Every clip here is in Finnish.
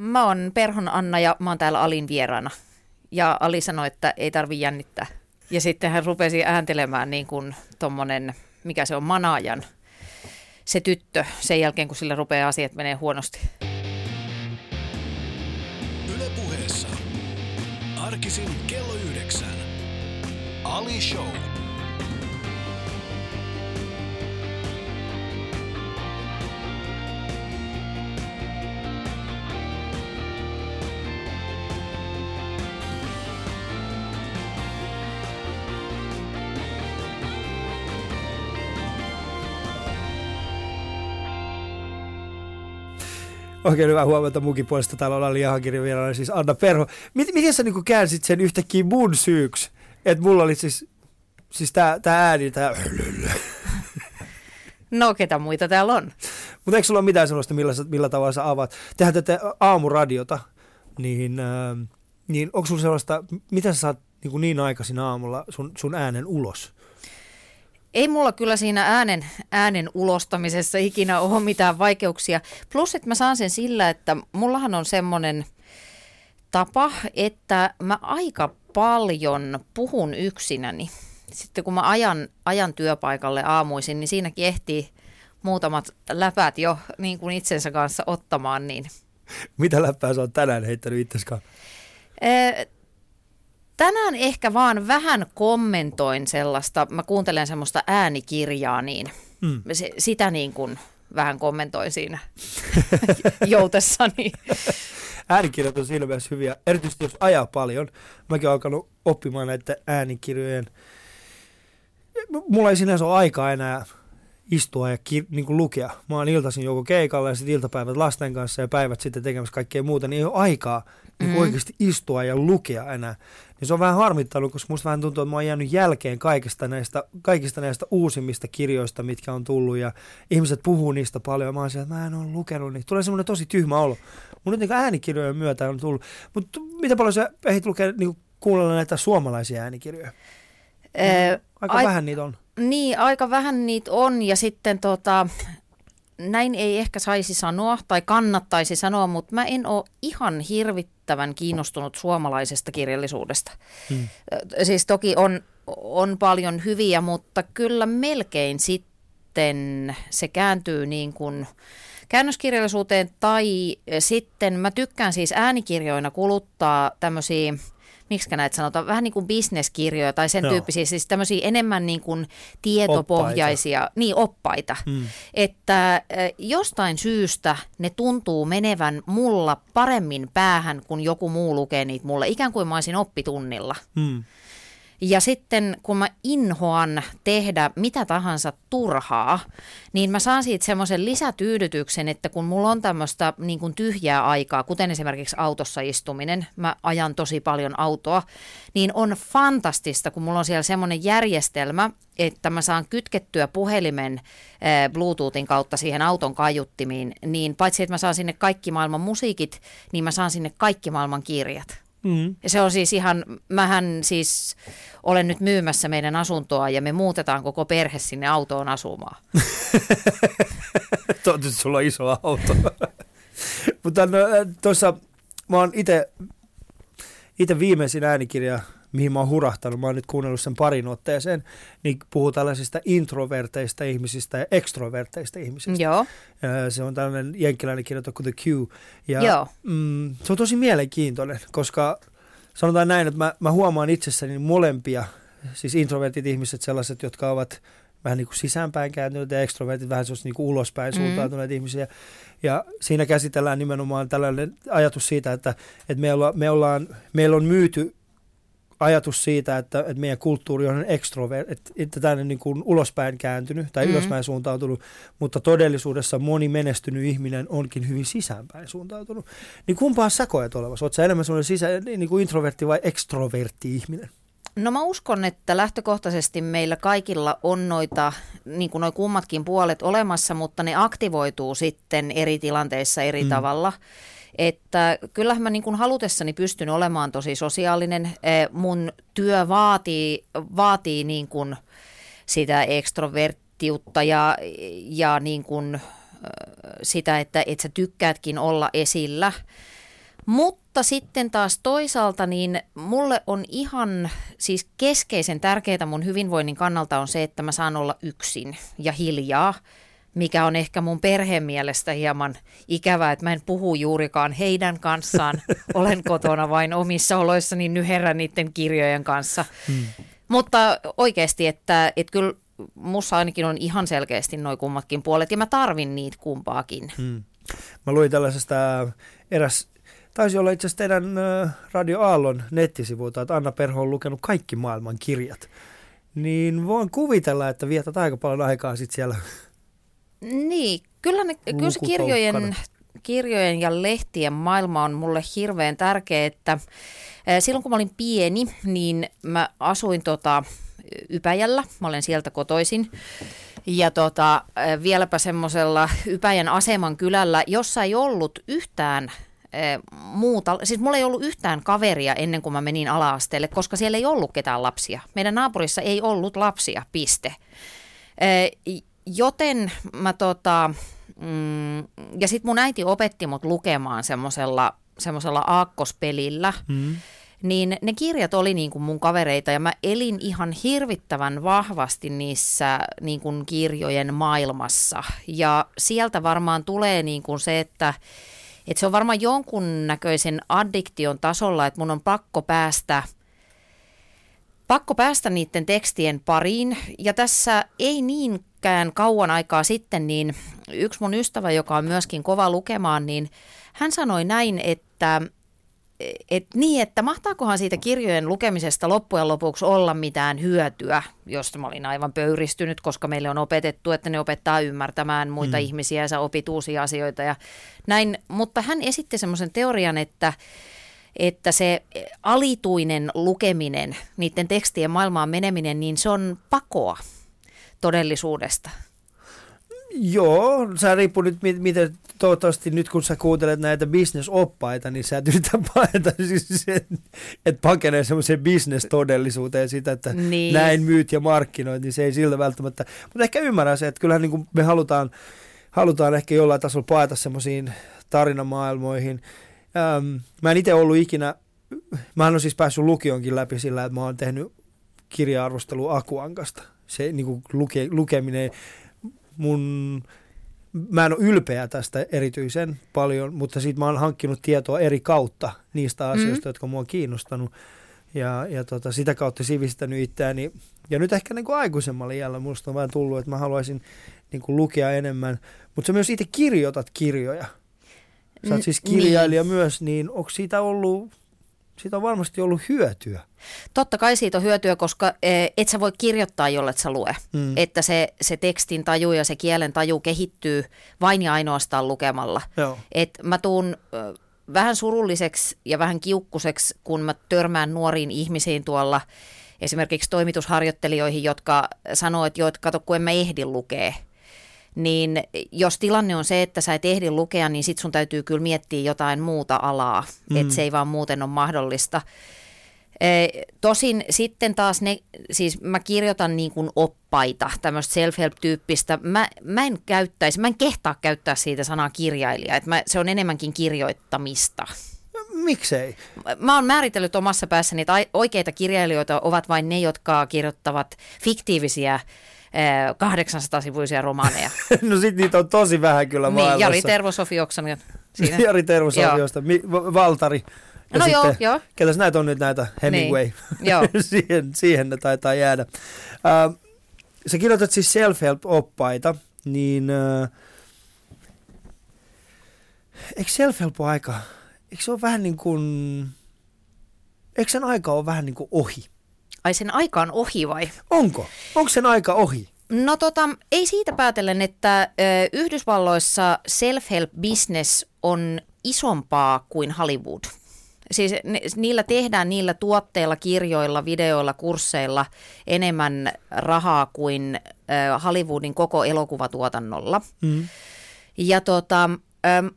Mä oon Perhon Anna ja mä oon täällä Alin vieraana. Ja Ali sanoi, että ei tarvi jännittää. Ja sitten hän rupesi ääntelemään niin kuin tommonen, mikä se on, manaajan, se tyttö, sen jälkeen kun sillä rupeaa asiat menee huonosti. Yle puheessa. Arkisin kello yhdeksän. Ali Show. Oikein hyvää huomenta munkin puolesta. Täällä ollaan Liahakirjan vieraana, siis Anna Perho. Miten, miten sä niin käänsit sen yhtäkkiä mun syyksi? Että mulla oli siis, siis tää, tää ääni, tää... No, ketä muita täällä on? Mutta eikö sulla ole mitään sellaista, millä, millä tavalla sä avaat? Tehdään tätä aamuradiota, niin, äh, niin onko sulla sellaista, mitä sä saat niin, niin aikaisin aamulla sun, sun äänen ulos? Ei mulla kyllä siinä äänen, äänen ulostamisessa ikinä ole mitään vaikeuksia. Plus, että mä saan sen sillä, että mullahan on semmoinen tapa, että mä aika paljon puhun yksinäni. Sitten kun mä ajan, ajan työpaikalle aamuisin, niin siinäkin ehtii muutamat läpät jo niin kuin itsensä kanssa ottamaan. Niin. Mitä läppää sä oot tänään heittänyt itseskaan? Tänään ehkä vaan vähän kommentoin sellaista, mä kuuntelen semmoista äänikirjaa, niin mm. se, sitä niin kuin vähän kommentoin siinä joutessani. Äänikirjat on siinä mielessä hyviä, erityisesti jos ajaa paljon. Mäkin olen alkanut oppimaan näitä äänikirjojen. Mulla ei sinänsä ole aikaa enää istua ja kir- niin kuin lukea. Mä oon iltaisin joko keikalla ja sitten iltapäivät lasten kanssa ja päivät sitten tekemässä kaikkea muuta, niin ei ole aikaa niin mm. oikeasti istua ja lukea enää. Niin se on vähän harmittanut, koska musta vähän tuntuu, että mä oon jäänyt jälkeen kaikista näistä, kaikista näistä uusimmista kirjoista, mitkä on tullut ja ihmiset puhuu niistä paljon ja mä oon siellä, että mä en ole lukenut niin Tulee semmoinen tosi tyhmä olo. Mun nyt niin äänikirjojen myötä on tullut. Mutta mitä paljon sä ehdit lukea, niin kuunnella näitä suomalaisia äänikirjoja? Ee, aika ai- vähän niitä on. Niin, aika vähän niitä on ja sitten tota, näin ei ehkä saisi sanoa tai kannattaisi sanoa, mutta mä en ole ihan hirvittävän kiinnostunut suomalaisesta kirjallisuudesta. Hmm. Siis toki on, on paljon hyviä, mutta kyllä melkein sitten se kääntyy niin kuin käännöskirjallisuuteen tai sitten mä tykkään siis äänikirjoina kuluttaa tämmöisiä miksi näitä sanotaan, vähän niin kuin bisneskirjoja tai sen Joo. tyyppisiä, siis tämmöisiä enemmän niin kuin tietopohjaisia, oppaita. niin oppaita, hmm. että jostain syystä ne tuntuu menevän mulla paremmin päähän, kun joku muu lukee niitä mulle, ikään kuin mä olisin oppitunnilla. Hmm. Ja sitten kun mä inhoan tehdä mitä tahansa turhaa, niin mä saan siitä semmoisen lisätyydytyksen, että kun mulla on tämmöistä niin kuin tyhjää aikaa, kuten esimerkiksi autossa istuminen, mä ajan tosi paljon autoa, niin on fantastista, kun mulla on siellä semmoinen järjestelmä, että mä saan kytkettyä puhelimen äh, Bluetoothin kautta siihen auton kaiuttimiin, niin paitsi että mä saan sinne kaikki maailman musiikit, niin mä saan sinne kaikki maailman kirjat. Mm. Ja se on siis ihan, mähän siis olen nyt myymässä meidän asuntoa ja me muutetaan koko perhe sinne autoon asumaan. Toivottavasti sulla on iso auto. Mutta no, tuossa mä oon itse viimeisin äänikirja mihin mä oon hurahtanut, mä oon nyt kuunnellut sen parin otteeseen, niin puhuu tällaisista introverteista ihmisistä ja extroverteista ihmisistä. Joo. Se on tällainen jenkkiläinen kirjoitus kuin The Q. Ja, Joo. Mm, se on tosi mielenkiintoinen, koska sanotaan näin, että mä, mä huomaan itsessäni molempia, siis introvertit ihmiset, sellaiset, jotka ovat vähän niin kuin sisäänpäin kääntyneet ja extrovertit vähän sellaisia niin kuin ulospäin mm. suuntautuneet ihmisiä. Ja siinä käsitellään nimenomaan tällainen ajatus siitä, että, että me, olla, me ollaan, meillä on myyty ajatus siitä, että, että meidän kulttuuri on extrovert, että, että tänne niin kuin ulospäin kääntynyt tai mm-hmm. ylöspäin suuntautunut, mutta todellisuudessa moni menestynyt ihminen onkin hyvin sisäänpäin suuntautunut. Niin kumpaan sä koet olevassa? Oletko sä enemmän sellainen sisä, niin kuin introvertti vai extrovertti ihminen? No mä uskon, että lähtökohtaisesti meillä kaikilla on noita, niin kuin noi kummatkin puolet olemassa, mutta ne aktivoituu sitten eri tilanteissa eri mm. tavalla. Että kyllähän mä niin kuin halutessani pystyn olemaan tosi sosiaalinen. Eh, mun työ vaatii, vaatii niin kuin sitä ekstroverttiutta ja, ja niin kuin sitä, että, että sä tykkäätkin olla esillä. Mutta sitten taas toisaalta niin mulle on ihan siis keskeisen tärkeää mun hyvinvoinnin kannalta on se, että mä saan olla yksin ja hiljaa mikä on ehkä mun perheen mielestä hieman ikävää, että mä en puhu juurikaan heidän kanssaan. Olen kotona vain omissa oloissani nyherrän niiden kirjojen kanssa. Hmm. Mutta oikeasti, että, että kyllä mussa ainakin on ihan selkeästi noin kummatkin puolet ja mä tarvin niitä kumpaakin. Hmm. Mä luin tällaisesta eräs, taisi olla itse asiassa teidän Radio Aallon nettisivuilta, että Anna Perho on lukenut kaikki maailman kirjat. Niin voin kuvitella, että vietät aika paljon aikaa sitten siellä niin, kyllä, ne, kyllä se kirjojen, kirjojen ja lehtien maailma on mulle hirveän tärkeä, että silloin kun mä olin pieni, niin mä asuin tota, Ypäjällä, mä olen sieltä kotoisin. Ja tota, vieläpä semmoisella Ypäjän aseman kylällä, jossa ei ollut yhtään muuta, siis mulla ei ollut yhtään kaveria ennen kuin mä menin ala-asteelle, koska siellä ei ollut ketään lapsia. Meidän naapurissa ei ollut lapsia, piste. Joten mä tota, mm, ja sitten mun äiti opetti mut lukemaan semmoisella semmoisella aakkospelillä, mm. niin ne kirjat oli niin kuin mun kavereita ja mä elin ihan hirvittävän vahvasti niissä niin kuin kirjojen maailmassa. Ja sieltä varmaan tulee niin kuin se, että, että se on varmaan jonkunnäköisen addiktion tasolla, että mun on pakko päästä – pakko päästä niiden tekstien pariin. Ja tässä ei niinkään kauan aikaa sitten, niin yksi mun ystävä, joka on myöskin kova lukemaan, niin hän sanoi näin, että et niin, että mahtaakohan siitä kirjojen lukemisesta loppujen lopuksi olla mitään hyötyä, josta mä olin aivan pöyristynyt, koska meille on opetettu, että ne opettaa ymmärtämään muita mm. ihmisiä ja sä opit uusia asioita ja näin. Mutta hän esitti semmoisen teorian, että että se alituinen lukeminen, niiden tekstien maailmaan meneminen, niin se on pakoa todellisuudessa. Joo, se riippuu nyt, miten toivottavasti nyt kun sä kuuntelet näitä bisnesoppaita, niin sä et yritä paeta siis että pakenee semmoiseen bisnestodellisuuteen sitä, että niin. näin myyt ja markkinoit, niin se ei siltä välttämättä. Mutta ehkä ymmärrän se, että kyllähän niin kuin me halutaan, halutaan ehkä jollain tasolla paeta semmoisiin tarinamaailmoihin, Ähm, mä en itse ollut ikinä, mä en ole siis päässyt lukionkin läpi sillä, että mä oon tehnyt kirja-arvostelu Akuankasta. Se niin kuin luke, lukeminen, mun, mä en ole ylpeä tästä erityisen paljon, mutta siitä mä oon hankkinut tietoa eri kautta niistä mm. asioista, mm. jotka mua on kiinnostanut. Ja, ja tota, sitä kautta sivistänyt itseäni. Ja nyt ehkä niin kuin aikuisemmalla iällä musta on vähän tullut, että mä haluaisin niin kuin lukea enemmän. Mutta sä myös itse kirjoitat kirjoja. Sä oot siis kirjailija niin. myös, niin onko siitä ollut, siitä on varmasti ollut hyötyä? Totta kai siitä on hyötyä, koska e, et sä voi kirjoittaa, jollet sä lue. Mm. Että se, se tekstin taju ja se kielen taju kehittyy vain ja ainoastaan lukemalla. Joo. Et mä tuun vähän surulliseksi ja vähän kiukkuseksi, kun mä törmään nuoriin ihmisiin tuolla esimerkiksi toimitusharjoittelijoihin, jotka sanoo, että joo, että kato, kun en mä ehdi lukea niin jos tilanne on se, että sä et ehdi lukea, niin sit sun täytyy kyllä miettiä jotain muuta alaa, mm. että se ei vaan muuten ole mahdollista. E, tosin sitten taas ne, siis mä kirjoitan niin kuin oppaita, tämmöistä self-help-tyyppistä. Mä, mä en käyttäisi, mä en kehtaa käyttää siitä sanaa kirjailija, että mä, se on enemmänkin kirjoittamista. Miksei? Mä oon määritellyt omassa päässäni, että oikeita kirjailijoita ovat vain ne, jotka kirjoittavat fiktiivisiä 800-sivuisia romaaneja. no sit niitä on tosi vähän kyllä niin, maailmassa. Jari Tervosofi Oksanen siinä. Jari Tervosofiosta, Valtari. Ja no sitten, joo, joo. Ketäs näitä on nyt näitä Hemingway? Niin, joo. siihen, siihen ne taitaa jäädä. Uh, sä kirjoitat siis self-help-oppaita, niin uh, eikö self-help aika, eikö se ole vähän niin kuin, eikö sen aika ole vähän niin kuin ohi? Ai sen aika on ohi vai? Onko? Onko sen aika ohi? No tota, ei siitä päätellen, että ö, Yhdysvalloissa self-help business on isompaa kuin Hollywood. Siis ne, niillä tehdään niillä tuotteilla, kirjoilla, videoilla, kursseilla enemmän rahaa kuin ö, Hollywoodin koko elokuvatuotannolla. Mm. Ja tota,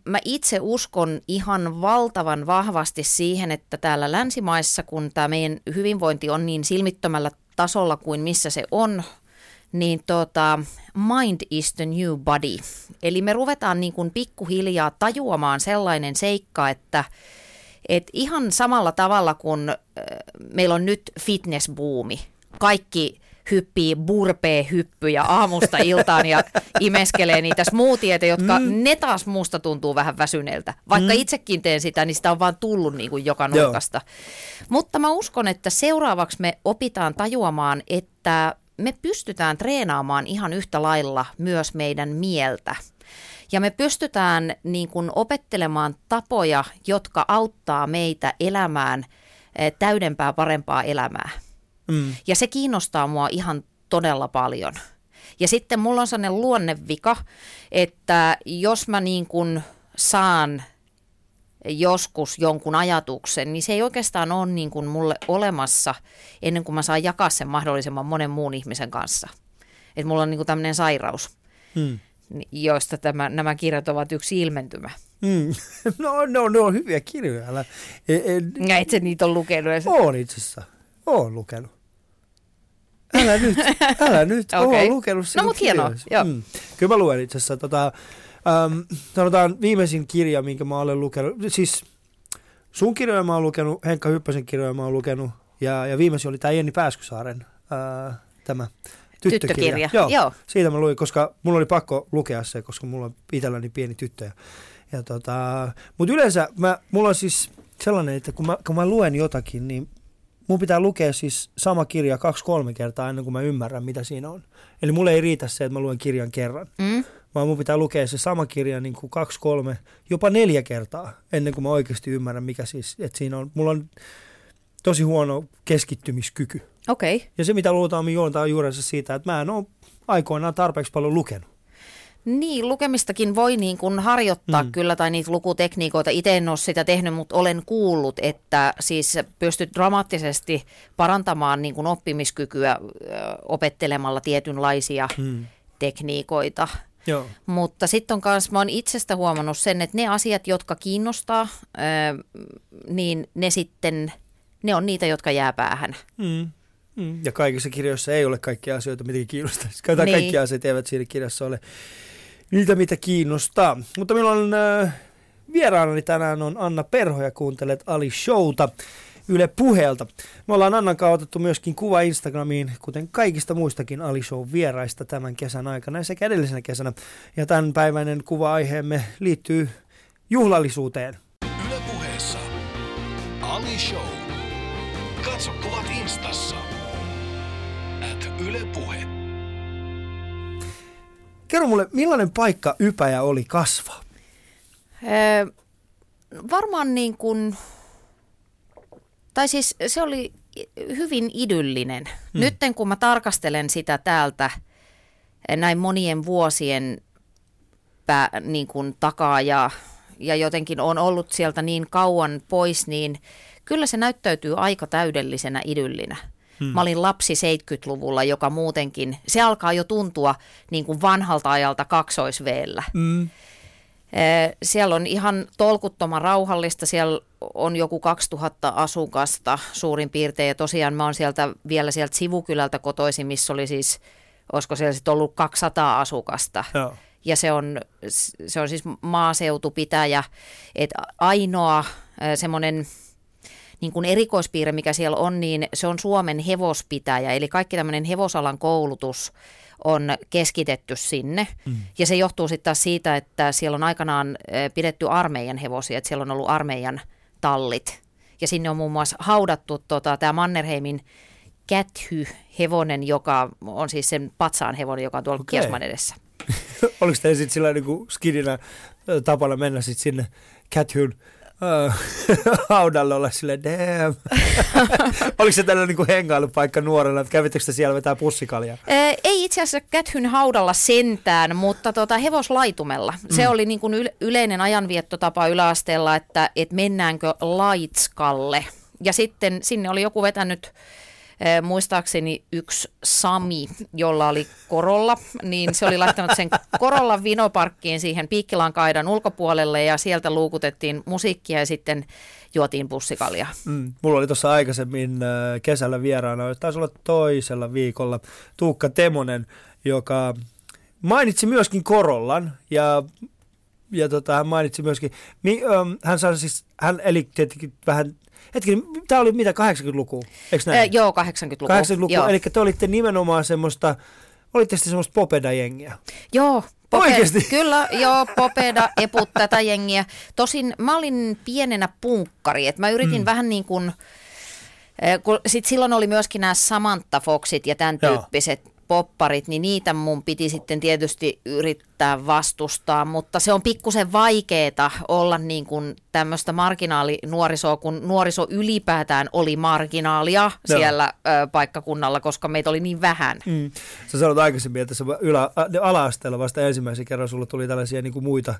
Mä itse uskon ihan valtavan vahvasti siihen, että täällä länsimaissa, kun tämä meidän hyvinvointi on niin silmittömällä tasolla kuin missä se on, niin tota, mind is the new body. Eli me ruvetaan niin kuin pikkuhiljaa tajuamaan sellainen seikka, että Et ihan samalla tavalla kuin meillä on nyt fitnessbuumi, kaikki hyppii burpee-hyppyjä aamusta iltaan ja imeskelee niitä smoothieita, jotka mm. ne taas muusta tuntuu vähän väsyneeltä. Vaikka mm. itsekin teen sitä, niin sitä on vaan tullut niin kuin joka nurkasta. Joo. Mutta mä uskon, että seuraavaksi me opitaan tajuamaan, että me pystytään treenaamaan ihan yhtä lailla myös meidän mieltä. Ja me pystytään niin kuin opettelemaan tapoja, jotka auttaa meitä elämään eh, täydempää, parempaa elämää. Mm. Ja se kiinnostaa mua ihan todella paljon. Ja sitten mulla on sellainen luonnevika, että jos mä niin kuin saan joskus jonkun ajatuksen, niin se ei oikeastaan ole niin kuin mulle olemassa ennen kuin mä saan jakaa sen mahdollisimman monen muun ihmisen kanssa. Että mulla on niin kuin tämmöinen sairaus, hmm. joista tämä, nämä kirjat ovat yksi ilmentymä. Hmm. No, no, ne on hyviä kirjoja. Älä, en, ja itse niitä on lukenut. Olen itse asiassa. Olen lukenut. Älä nyt, älä nyt. okay. Olen lukenut No mutta hienoa, joo. Hmm. Kyllä mä luen itse asiassa. Tota, ähm, sanotaan viimeisin kirja, minkä mä olen lukenut. Siis sun kirjoja mä oon lukenut, Henkka Hyppäsen kirjoja mä oon lukenut. Ja, ja viimeisin oli tämä Jenni Pääskysaaren äh, tämä tyttökirja. tyttökirja. Joo, Joo. Siitä mä luin, koska mulla oli pakko lukea se, koska mulla on itselläni pieni tyttö. Ja, ja tota, Mutta yleensä mä, mulla on siis sellainen, että kun mä, kun mä luen jotakin, niin mun pitää lukea siis sama kirja kaksi-kolme kertaa ennen kuin mä ymmärrän, mitä siinä on. Eli mulle ei riitä se, että mä luen kirjan kerran, mm. vaan mun pitää lukea se sama kirja niin kuin kaksi, kolme, jopa neljä kertaa ennen kuin mä oikeasti ymmärrän, mikä siis, että siinä on. Mulla on tosi huono keskittymiskyky. Okei. Okay. Ja se, mitä luultaan, juontaa juurensa siitä, että mä en ole aikoinaan tarpeeksi paljon lukenut. Niin, lukemistakin voi niin kuin harjoittaa mm. kyllä, tai niitä lukutekniikoita. Itse en ole sitä tehnyt, mutta olen kuullut, että siis pystyt dramaattisesti parantamaan niin kuin oppimiskykyä opettelemalla tietynlaisia mm. tekniikoita. Joo. Mutta sitten on myös, mä oon itsestä huomannut sen, että ne asiat, jotka kiinnostaa, niin ne sitten, ne on niitä, jotka jää päähän. Mm. Mm. Ja kaikissa kirjoissa ei ole kaikkia asioita, mitä kiinnostaisi. Niin. Kaikki asiat eivät siinä kirjassa ole niitä, mitä kiinnostaa. Mutta meillä on äh, vieraanani tänään on Anna Perho ja kuuntelet Ali Showta Yle Puheelta. Me ollaan Annan kanssa otettu myöskin kuva Instagramiin, kuten kaikista muistakin Ali Show vieraista tämän kesän aikana sekä edellisenä kesänä. Ja tämän päiväinen kuva-aiheemme liittyy juhlallisuuteen. Yle Puheessa Ali Show. Katso kuvat Instassa. At Yle Puhe. Kerro mulle, millainen paikka Ypäjä oli kasvaa? Öö, varmaan niin kuin, tai siis se oli hyvin idyllinen. Hmm. Nyt kun mä tarkastelen sitä täältä näin monien vuosien pää, niin kuin takaa ja, ja jotenkin on ollut sieltä niin kauan pois, niin kyllä se näyttäytyy aika täydellisenä idyllinä. Hmm. Mä olin lapsi 70-luvulla, joka muutenkin, se alkaa jo tuntua niin kuin vanhalta ajalta kaksoisveellä. Hmm. Siellä on ihan tolkuttoman rauhallista, siellä on joku 2000 asukasta suurin piirtein ja tosiaan mä oon sieltä vielä sieltä sivukylältä kotoisin, missä oli siis, olisiko siellä sitten ollut 200 asukasta. Joo. Ja se on, se on siis maaseutupitäjä, että ainoa semmoinen niin kuin erikoispiirre, mikä siellä on, niin se on Suomen hevospitäjä. Eli kaikki tämmöinen hevosalan koulutus on keskitetty sinne. Mm. Ja se johtuu sitten taas siitä, että siellä on aikanaan pidetty armeijan hevosia, että siellä on ollut armeijan tallit. Ja sinne on muun muassa haudattu tota, tämä Mannerheimin käthy-hevonen, joka on siis sen patsaan hevonen, joka on tuolla okay. Kiasman edessä. Oliko teillä sitten sillä niin skidinä tapana mennä sitten sinne käthyn uh, haudalle olla silleen, damn. Oliko se tällainen niin hengailupaikka nuorena, että kävittekö siellä vetää pussikaljaa? Ee, ei itse asiassa Käthyn haudalla sentään, mutta tota, hevoslaitumella. Se mm. oli niin kuin yleinen ajanviettotapa yläasteella, että et mennäänkö laitskalle. Ja sitten sinne oli joku vetänyt muistaakseni yksi Sami, jolla oli korolla, niin se oli laittanut sen korolla vinoparkkiin siihen Piikkilankaidan ulkopuolelle ja sieltä luukutettiin musiikkia ja sitten juotiin pussikalja. Mm, mulla oli tuossa aikaisemmin kesällä vieraana, taisi olla toisella viikolla, Tuukka Temonen, joka mainitsi myöskin Korollan ja ja tota, hän mainitsi myöskin, mi, um, hän, saa siis, hän eli tietenkin vähän Hetki, tämä oli mitä, 80-luku, eikö näin? Joo, 80-luku. 80-luku, joo. eli te olitte nimenomaan semmoista, olitte sitten semmoista popeda-jengiä. Joo, Pope, Oikeasti? Kyllä, joo, Popeda, Eput, tätä jengiä. Tosin mä olin pienenä punkkari, että mä yritin mm. vähän niin kuin, kun sit silloin oli myöskin nämä Samantha Foxit ja tämän tyyppiset popparit, niin niitä mun piti sitten tietysti yrittää vastustaa, mutta se on pikkusen vaikeeta olla niin kuin tämmöistä marginaalinuorisoa, kun nuoriso ylipäätään oli marginaalia no. siellä ö, paikkakunnalla, koska meitä oli niin vähän. Mm. Sä sanoit aikaisemmin, että se ylä, ala-asteella vasta ensimmäisen kerran sulla tuli tällaisia niin kuin muita,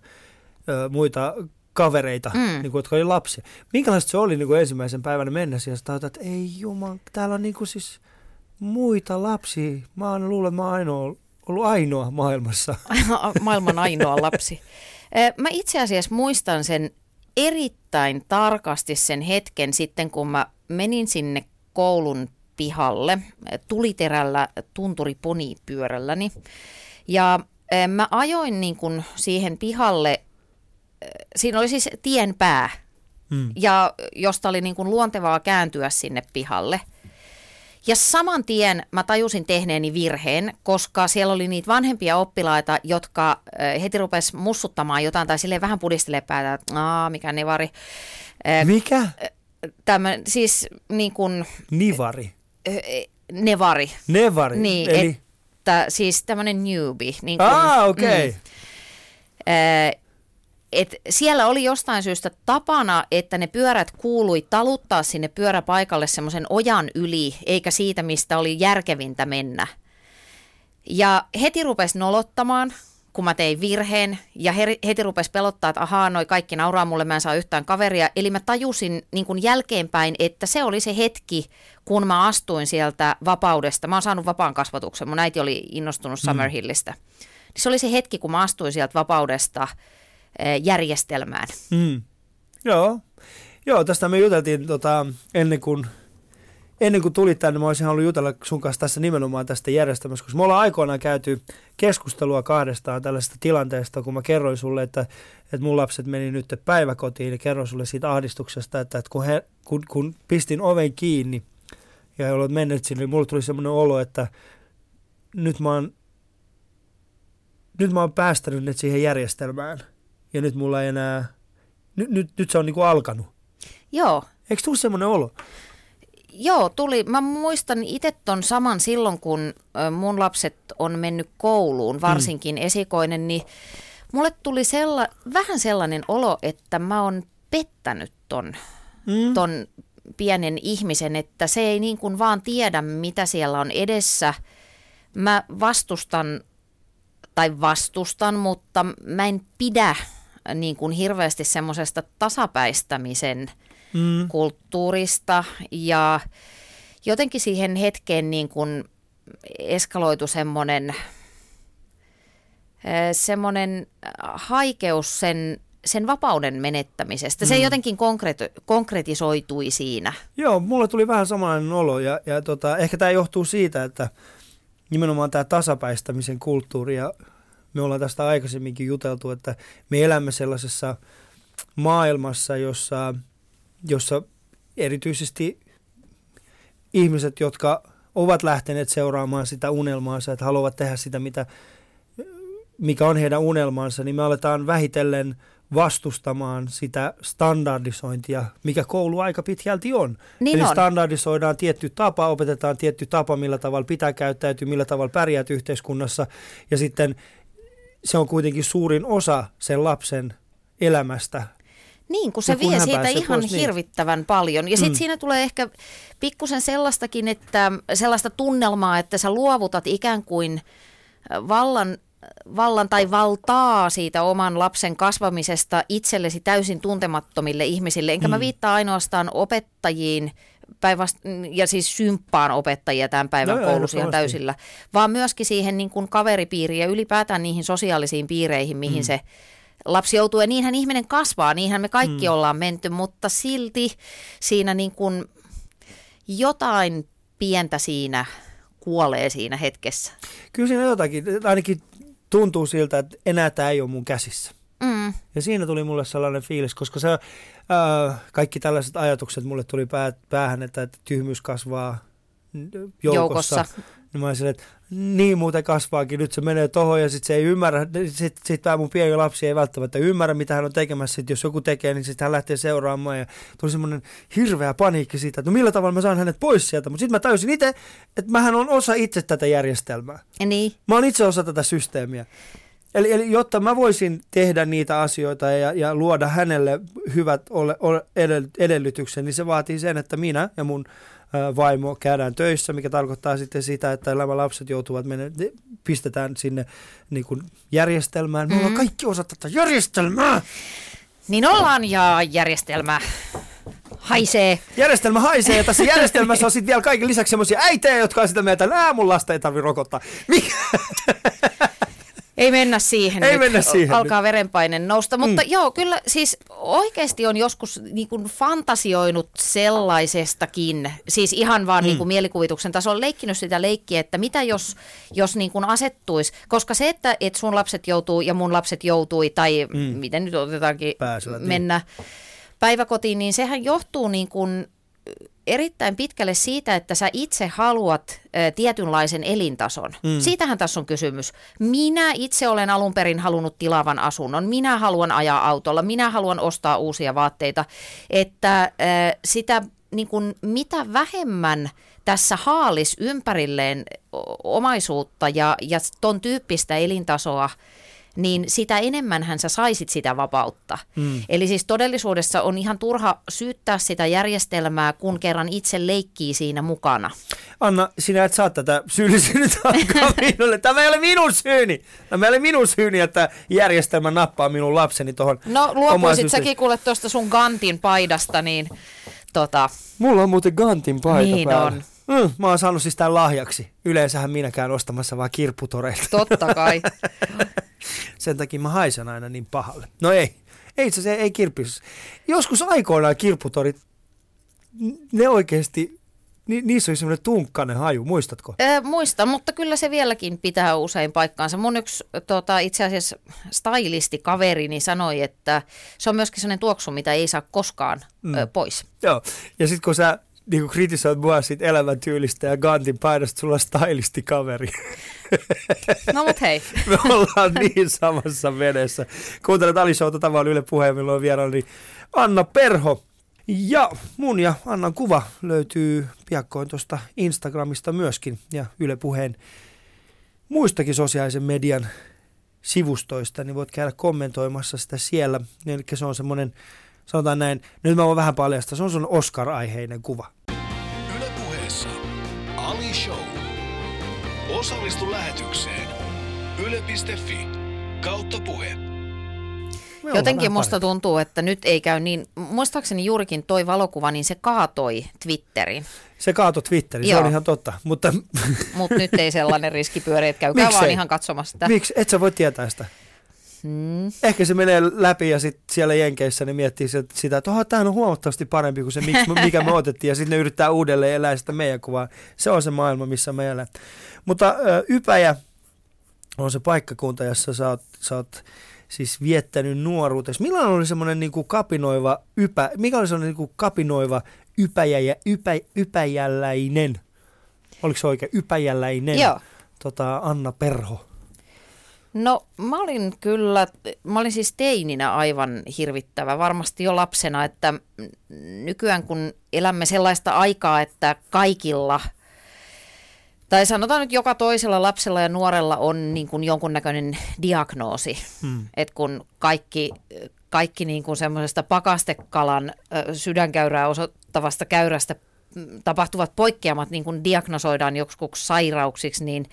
ö, muita kavereita, mm. niin kuin, jotka oli lapsia. Minkälaista se oli niin kuin ensimmäisen päivän mennessä ja sä että ei juman, täällä on niin kuin siis muita lapsia. Mä oon luulen, että mä oon ainoa, ollut ainoa maailmassa. Maailman ainoa lapsi. Mä itse asiassa muistan sen erittäin tarkasti sen hetken sitten, kun mä menin sinne koulun pihalle tuliterällä tunturiponipyörälläni. Ja mä ajoin niin kuin siihen pihalle, siinä oli siis tien pää, hmm. ja josta oli niin kuin luontevaa kääntyä sinne pihalle – ja saman tien mä tajusin tehneeni virheen, koska siellä oli niitä vanhempia oppilaita, jotka heti rupes mussuttamaan jotain tai silleen vähän pudistelee päätä, että Aa, mikä nevari. Mikä? Tämä siis niin kuin... Nivari. Nevari. Nevari, niin, eli... Että, siis tämmöinen newbie. Niin kuin, ah, okei. Okay. Mm, et siellä oli jostain syystä tapana, että ne pyörät kuului taluttaa sinne pyöräpaikalle semmoisen ojan yli, eikä siitä, mistä oli järkevintä mennä. Ja heti rupesi nolottamaan, kun mä tein virheen, ja heti rupesi pelottaa, että ahaa, noi kaikki nauraa mulle, mä en saa yhtään kaveria. Eli mä tajusin niin kuin jälkeenpäin, että se oli se hetki, kun mä astuin sieltä vapaudesta. Mä oon saanut vapaan kasvatuksen, mun äiti oli innostunut mm. Summerhillistä. Mm. Se oli se hetki, kun mä astuin sieltä vapaudesta – järjestelmään. Mm. Joo. Joo, tästä me juteltiin tota, ennen kuin ennen kuin tulit tänne, mä olisin halunnut jutella sun kanssa tässä nimenomaan tästä järjestelmästä, koska me ollaan aikoinaan käyty keskustelua kahdestaan tällaisesta tilanteesta, kun mä kerroin sulle, että, että mun lapset meni nyt päiväkotiin ja kerroin sulle siitä ahdistuksesta, että, että kun, he, kun, kun pistin oven kiinni ja he olivat menneet sinne, niin mulle tuli semmoinen olo, että nyt mä oon, nyt mä oon päästänyt ne siihen järjestelmään – ja nyt mulla ei enää, nyt, nyt, nyt se on niinku alkanut. Joo. Eikö tule semmoinen olo? Joo, tuli. Mä muistan itse ton saman silloin, kun mun lapset on mennyt kouluun, varsinkin mm. esikoinen, niin mulle tuli sella, vähän sellainen olo, että mä oon pettänyt ton, mm. ton pienen ihmisen, että se ei niin kuin vaan tiedä, mitä siellä on edessä. Mä vastustan, tai vastustan, mutta mä en pidä niin kuin hirveästi semmoisesta tasapäistämisen mm. kulttuurista ja jotenkin siihen hetkeen niin kuin eskaloitu semmoinen semmoinen haikeus sen, sen vapauden menettämisestä. Se mm. jotenkin konkret- konkretisoitui siinä. Joo, mulle tuli vähän samanlainen olo ja, ja tota, ehkä tämä johtuu siitä, että nimenomaan tämä tasapäistämisen kulttuuri ja me ollaan tästä aikaisemminkin juteltu, että me elämme sellaisessa maailmassa, jossa, jossa erityisesti ihmiset, jotka ovat lähteneet seuraamaan sitä unelmaansa, että haluavat tehdä sitä, mitä, mikä on heidän unelmansa, niin me aletaan vähitellen vastustamaan sitä standardisointia, mikä koulu aika pitkälti on. Niin Eli on. standardisoidaan tietty tapa, opetetaan tietty tapa, millä tavalla pitää käyttäytyä, millä tavalla pärjäät yhteiskunnassa, ja sitten se on kuitenkin suurin osa sen lapsen elämästä. Niin, kun se kun vie siitä ihan pois, niin. hirvittävän niin. paljon. Ja sitten mm. siinä tulee ehkä pikkusen sellaistakin, että sellaista tunnelmaa, että sä luovutat ikään kuin vallan vallan tai valtaa siitä oman lapsen kasvamisesta itsellesi täysin tuntemattomille ihmisille. Enkä mm. mä viittaa ainoastaan opettajiin, päinvast- ja siis symppaan opettajia tämän päivän no, koulussa ihan täysillä, vaan myöskin siihen niin kuin kaveripiiriin ja ylipäätään niihin sosiaalisiin piireihin, mihin mm. se lapsi joutuu. Ja niinhän ihminen kasvaa, niinhän me kaikki mm. ollaan menty, mutta silti siinä niin kuin jotain pientä siinä kuolee siinä hetkessä. Kyllä siinä jotakin, ainakin tuntuu siltä, että enää tämä ei ole mun käsissä. Mm. Ja siinä tuli mulle sellainen fiilis, koska se, äh, kaikki tällaiset ajatukset mulle tuli pää, päähän, että, että tyhmyys kasvaa joukossa. joukossa. Niin mä olisin, että niin muuten kasvaakin, nyt se menee tohon ja sitten se ei ymmärrä, sitten sit tämä mun pieni lapsi ei välttämättä ymmärrä, mitä hän on tekemässä, sit jos joku tekee, niin sitten hän lähtee seuraamaan ja tuli semmoinen hirveä paniikki siitä, että no millä tavalla mä saan hänet pois sieltä, mutta sitten mä tajusin itse, että mähän on osa itse tätä järjestelmää. Niin. Mä oon itse osa tätä systeemiä. Eli, eli jotta mä voisin tehdä niitä asioita ja, ja luoda hänelle hyvät ole, ole edellytykset, niin se vaatii sen, että minä ja mun vaimo käydään töissä, mikä tarkoittaa sitten sitä, että nämä lapset joutuvat mennä, pistetään sinne niin kuin järjestelmään. Me mm. ollaan kaikki osa tätä järjestelmää. Niin ollaan ja järjestelmä haisee. Järjestelmä haisee ja tässä järjestelmässä on sitten vielä kaiken lisäksi semmoisia äitejä, jotka on sitä mieltä, että mun lasta ei tarvitse rokottaa. Mikä? Ei mennä siihen Ei nyt. mennä siihen Alkaa nyt. verenpaine nousta. Mutta mm. joo, kyllä siis oikeasti on joskus niin kuin fantasioinut sellaisestakin, siis ihan vaan mm. niin kuin mielikuvituksen tasolla leikkinyt sitä leikkiä, että mitä jos, jos niin kuin asettuisi, koska se, että, että sun lapset joutuu ja mun lapset joutui, tai mm. miten nyt otetaankin Pääsevät, niin. mennä niin. päiväkotiin, niin sehän johtuu niin kuin erittäin pitkälle siitä, että sä itse haluat ä, tietynlaisen elintason. Mm. Siitähän tässä on kysymys. Minä itse olen alun perin halunnut tilavan asunnon. Minä haluan ajaa autolla. Minä haluan ostaa uusia vaatteita. Että ä, sitä niin kuin, mitä vähemmän tässä haalis ympärilleen omaisuutta ja, ja ton tyyppistä elintasoa – niin sitä enemmän sä saisit sitä vapautta. Mm. Eli siis todellisuudessa on ihan turha syyttää sitä järjestelmää, kun kerran itse leikkii siinä mukana. Anna, sinä et saa tätä syyllisyyttä alkaa minulle. Tämä ei ole minun syyni. Tämä ei ole minun syyni, että järjestelmä nappaa minun lapseni tuohon No luopuisit säkin kuule tuosta sun Gantin paidasta, niin tota... Mulla on muuten Gantin paita niin päällä. on. Mm, mä oon saanut siis tämän lahjaksi. Yleensähän minäkään ostamassa vaan kirpputoreilta. Totta kai. Sen takia mä haisen aina niin pahalle. No ei. Ei itse asiassa ei kirppis. Joskus aikoinaan kirpputorit, ne oikeasti, ni, niissä oli semmoinen tunkkainen haju, muistatko? Ee, muistan, mutta kyllä se vieläkin pitää usein paikkaansa. Mun yksi tota, itse asiassa stylisti kaverini sanoi, että se on myöskin sellainen tuoksu, mitä ei saa koskaan mm. ö, pois. Joo, ja sitten kun sä niin kritisoit mua siitä elämäntyylistä ja Gantin painosta, sulla on stylisti kaveri. No mut hei. Me ollaan niin samassa vedessä. Kuuntelet Ali Showta, tämä on Yle Puheen, milloin vieraani Anna Perho. Ja mun ja Annan kuva löytyy piakkoin tuosta Instagramista myöskin ja Yle Puheen muistakin sosiaalisen median sivustoista, niin voit käydä kommentoimassa sitä siellä. Eli se on semmoinen sanotaan näin, nyt mä voin vähän paljastaa, se on sun Oscar-aiheinen kuva. Ylepuheessa Ali Show. Osallistu lähetykseen. Yle.fi kautta puhe. Jotenkin musta tuntuu, että nyt ei käy niin, muistaakseni juurikin toi valokuva, niin se kaatoi Twitterin. Se kaatoi Twitterin, se on ihan totta. Mutta Mut nyt ei sellainen riski pyöri, että käykää Miksei? vaan ihan katsomassa sitä. Miksi? Et sä voi tietää sitä. Hmm. Ehkä se menee läpi ja sitten siellä Jenkeissä ne miettii sitä, että tämä on huomattavasti parempi kuin se, mikä me otettiin. Ja sitten ne yrittää uudelleen elää sitä meidän kuvaa. Se on se maailma, missä me elää. Mutta Ypäjä on se paikkakunta, jossa sä oot, sä oot siis viettänyt nuoruutesi. Millainen oli semmoinen niin kuin kapinoiva ypä, mikä oli semmoinen niin kuin kapinoiva ypäjä ja ypä, ypäjälläinen? Oliko se oikein? Ypäjälläinen? Joo. Tota, Anna Perho. No mä olin kyllä, mä olin siis teininä aivan hirvittävä, varmasti jo lapsena, että nykyään kun elämme sellaista aikaa, että kaikilla, tai sanotaan nyt joka toisella lapsella ja nuorella on niin kuin jonkunnäköinen diagnoosi, hmm. että kun kaikki, kaikki niin kuin semmoisesta pakastekalan sydänkäyrää osoittavasta käyrästä tapahtuvat poikkeamat niin kuin diagnosoidaan joksikuksi sairauksiksi, niin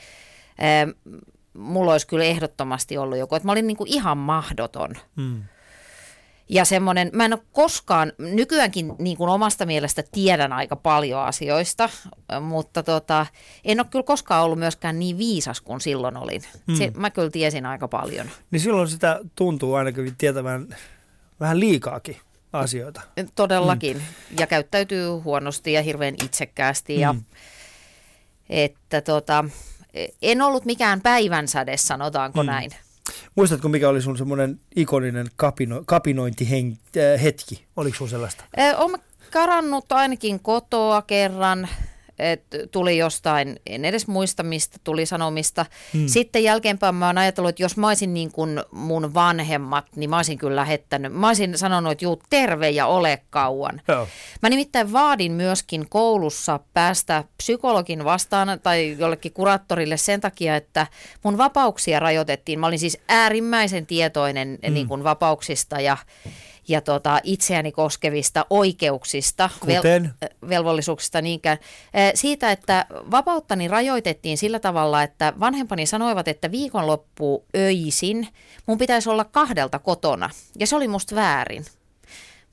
mulla olisi kyllä ehdottomasti ollut joku, että mä olin niin kuin ihan mahdoton. Mm. Ja semmoinen, mä en ole koskaan, nykyäänkin niin kuin omasta mielestä tiedän aika paljon asioista, mutta tota, en ole kyllä koskaan ollut myöskään niin viisas kuin silloin olin. Mm. Se, mä kyllä tiesin aika paljon. Niin silloin sitä tuntuu ainakin tietävän vähän liikaakin asioita. Todellakin. Mm. Ja käyttäytyy huonosti ja hirveän itsekkäästi. Mm. Ja, että tota, en ollut mikään päivänsäde, sanotaanko mm. näin. Muistatko, mikä oli sun semmoinen ikoninen kapino, kapinointihetki? Oliko sun sellaista? Olen karannut ainakin kotoa kerran että tuli jostain, en edes muista mistä, tuli sanomista. Hmm. Sitten jälkeenpäin mä oon ajatellut, että jos mä olisin niin kuin mun vanhemmat, niin mä olisin kyllä lähettänyt. Mä olisin sanonut, että juu, terve ja ole kauan. Joo. Mä nimittäin vaadin myöskin koulussa päästä psykologin vastaan tai jollekin kuraattorille sen takia, että mun vapauksia rajoitettiin. Mä olin siis äärimmäisen tietoinen hmm. niin kuin vapauksista ja ja tota, itseäni koskevista oikeuksista, Kuten? vel- velvollisuuksista niinkään. Siitä, että vapauttani rajoitettiin sillä tavalla, että vanhempani sanoivat, että viikonloppu öisin mun pitäisi olla kahdelta kotona. Ja se oli musta väärin.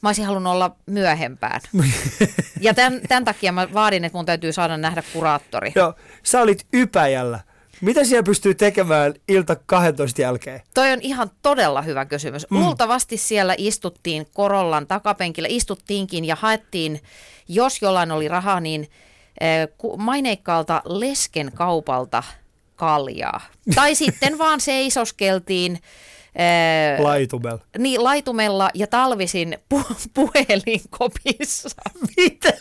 Mä olisin halunnut olla myöhempään. ja tämän, tämän takia mä vaadin, että mun täytyy saada nähdä kuraattori. Joo, sä olit Ypäjällä. Mitä siellä pystyy tekemään ilta 12 jälkeen? Toi on ihan todella hyvä kysymys. Mm. Luultavasti siellä istuttiin Korollan takapenkillä, istuttiinkin ja haettiin, jos jollain oli rahaa, niin eh, maineikkaalta lesken kaupalta kaljaa. Tai sitten vaan seisoskeltiin Ää, Laitumella. Niin, laitumella ja talvisin pu- puhelinkopissa. Mitä?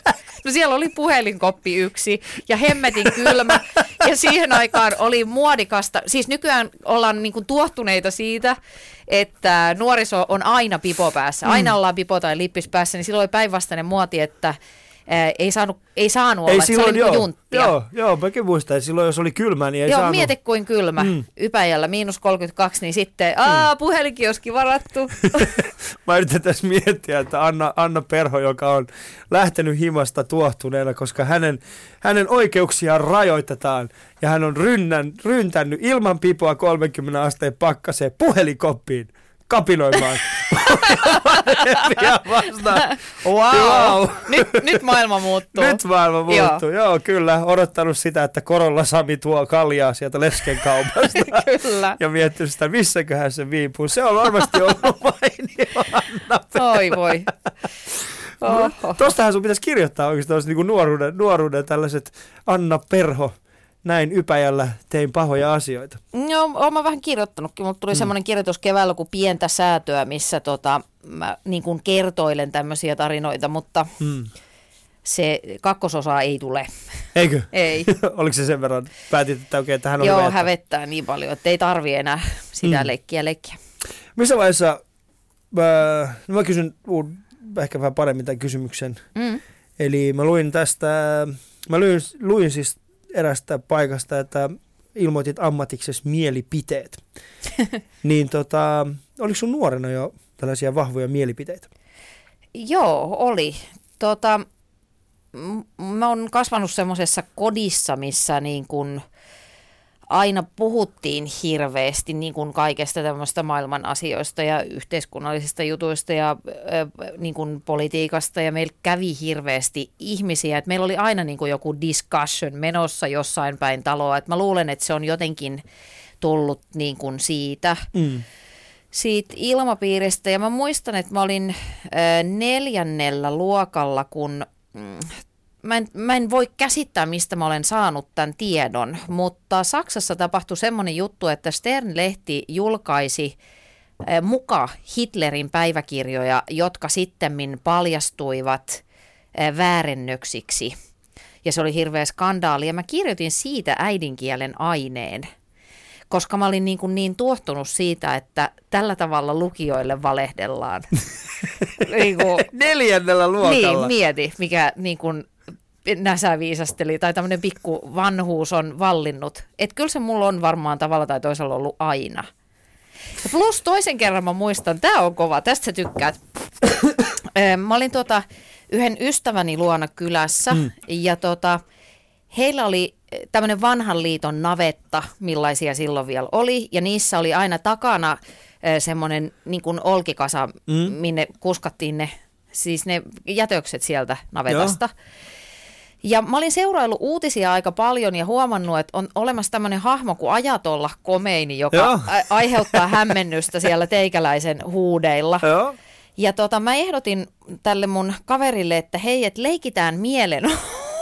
No siellä oli puhelinkoppi yksi ja hemmetin kylmä ja siihen aikaan oli muodikasta. Siis nykyään ollaan niin kuin tuottuneita siitä, että nuoriso on aina pipo päässä. Aina mm. ollaan pipo tai lippis päässä, niin silloin oli päinvastainen muoti, että ei, saanut, ei saanut ei olla, silloin, se oli joo, junttia. Joo, joo, mäkin muistan, että silloin jos oli kylmä, niin ei joo, saanut. mieti kuin kylmä, mm. Ypäjällä, miinus 32, niin sitten, mm. aa, mm. puhelinkioski varattu. Mä yritän tässä miettiä, että Anna, Anna Perho, joka on lähtenyt himasta tuohtuneena, koska hänen, hänen oikeuksiaan rajoitetaan, ja hän on rynnän, ryntänyt ilman pipoa 30 asteen pakkaseen puhelinkoppiin kapinoimaan. vastaan. Wow. wow. Nyt, nyt maailma muuttuu. Nyt maailma muuttuu, joo. joo kyllä. Odottanut sitä, että Korolla Sami tuo kaljaa sieltä lesken kaupasta. kyllä. Ja miettinyt sitä, missäköhän se viipuu. Se on varmasti ollut mainio Anna Oi voi. Oho. Tostahan sun pitäisi kirjoittaa oikeastaan niin nuoruuden, nuoruuden tällaiset Anna Perho näin Ypäjällä tein pahoja asioita. Joo, olen mä vähän kirjoittanutkin. Mulla tuli mm. semmoinen kirjoitus keväällä kuin pientä säätöä, missä tota, mä niin kuin kertoilen tämmöisiä tarinoita, mutta mm. se kakkososa ei tule. Eikö? ei. Oliko se sen verran, päätit, että okei, tähän on Joo, hyvä, hävettää niin paljon, että ei tarvi enää sitä mm. leikkiä leikkiä. Missä vaiheessa, mä, no mä kysyn uun, ehkä vähän paremmin tämän kysymyksen. Mm. Eli mä luin tästä, mä luin, luin siis erästä paikasta, että ilmoitit ammatiksesi mielipiteet. niin tota, oliko sun nuorena jo tällaisia vahvoja mielipiteitä? Joo, oli. Tota, mä oon kasvanut semmoisessa kodissa, missä niin kun – aina puhuttiin hirveästi niin kuin kaikesta tämmöistä maailman asioista ja yhteiskunnallisista jutuista ja äh, niin kuin politiikasta ja meillä kävi hirveästi ihmisiä. että meillä oli aina niin kuin joku discussion menossa jossain päin taloa. että mä luulen, että se on jotenkin tullut niin kuin siitä. Mm siitä ilmapiiristä. Ja mä muistan, että mä olin neljännellä luokalla, kun mm, mä en, mä en voi käsittää, mistä mä olen saanut tämän tiedon, mutta Saksassa tapahtui semmoinen juttu, että Stern-lehti julkaisi muka Hitlerin päiväkirjoja, jotka sitten paljastuivat väärennöksiksi. Ja se oli hirveä skandaali. Ja mä kirjoitin siitä äidinkielen aineen, koska mä olin niin, kuin niin tuottunut siitä, että tällä tavalla lukijoille valehdellaan. niin kuin, Neljännellä luokalla. Niin, mieti, mikä niin kuin näsä viisasteli tai tämmöinen pikku vanhuus on vallinnut. Että kyllä se mulla on varmaan tavalla tai toisella ollut aina. Ja plus toisen kerran mä muistan, tämä on kova, tästä sä tykkäät. mä olin tuota, yhden ystäväni luona kylässä mm. ja tota, heillä oli tämmöinen vanhan liiton navetta, millaisia silloin vielä oli. Ja niissä oli aina takana semmoinen niin kuin olkikasa, mm. minne kuskattiin ne, siis ne jätökset sieltä navetasta. Joo. Ja mä olin seuraillut uutisia aika paljon ja huomannut, että on olemassa tämmöinen hahmo kuin Ajatolla Komeini, joka Joo. aiheuttaa hämmennystä siellä teikäläisen huudeilla. Joo. Ja tota, mä ehdotin tälle mun kaverille, että hei, että leikitään mielen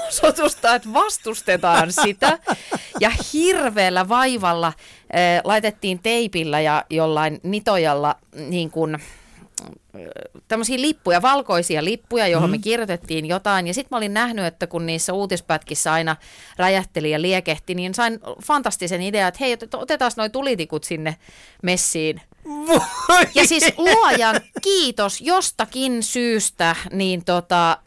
mielenosoitusta, että vastustetaan sitä. Ja hirveällä vaivalla äh, laitettiin teipillä ja jollain nitojalla niin kuin, tämmöisiä lippuja, valkoisia lippuja, johon mm. me kirjoitettiin jotain. Ja sitten mä olin nähnyt, että kun niissä uutispätkissä aina räjähteli ja liekehti, niin sain fantastisen idean, että hei, otetaan noin tulitikut sinne messiin voi. Ja siis luojan kiitos jostakin syystä, niin tota,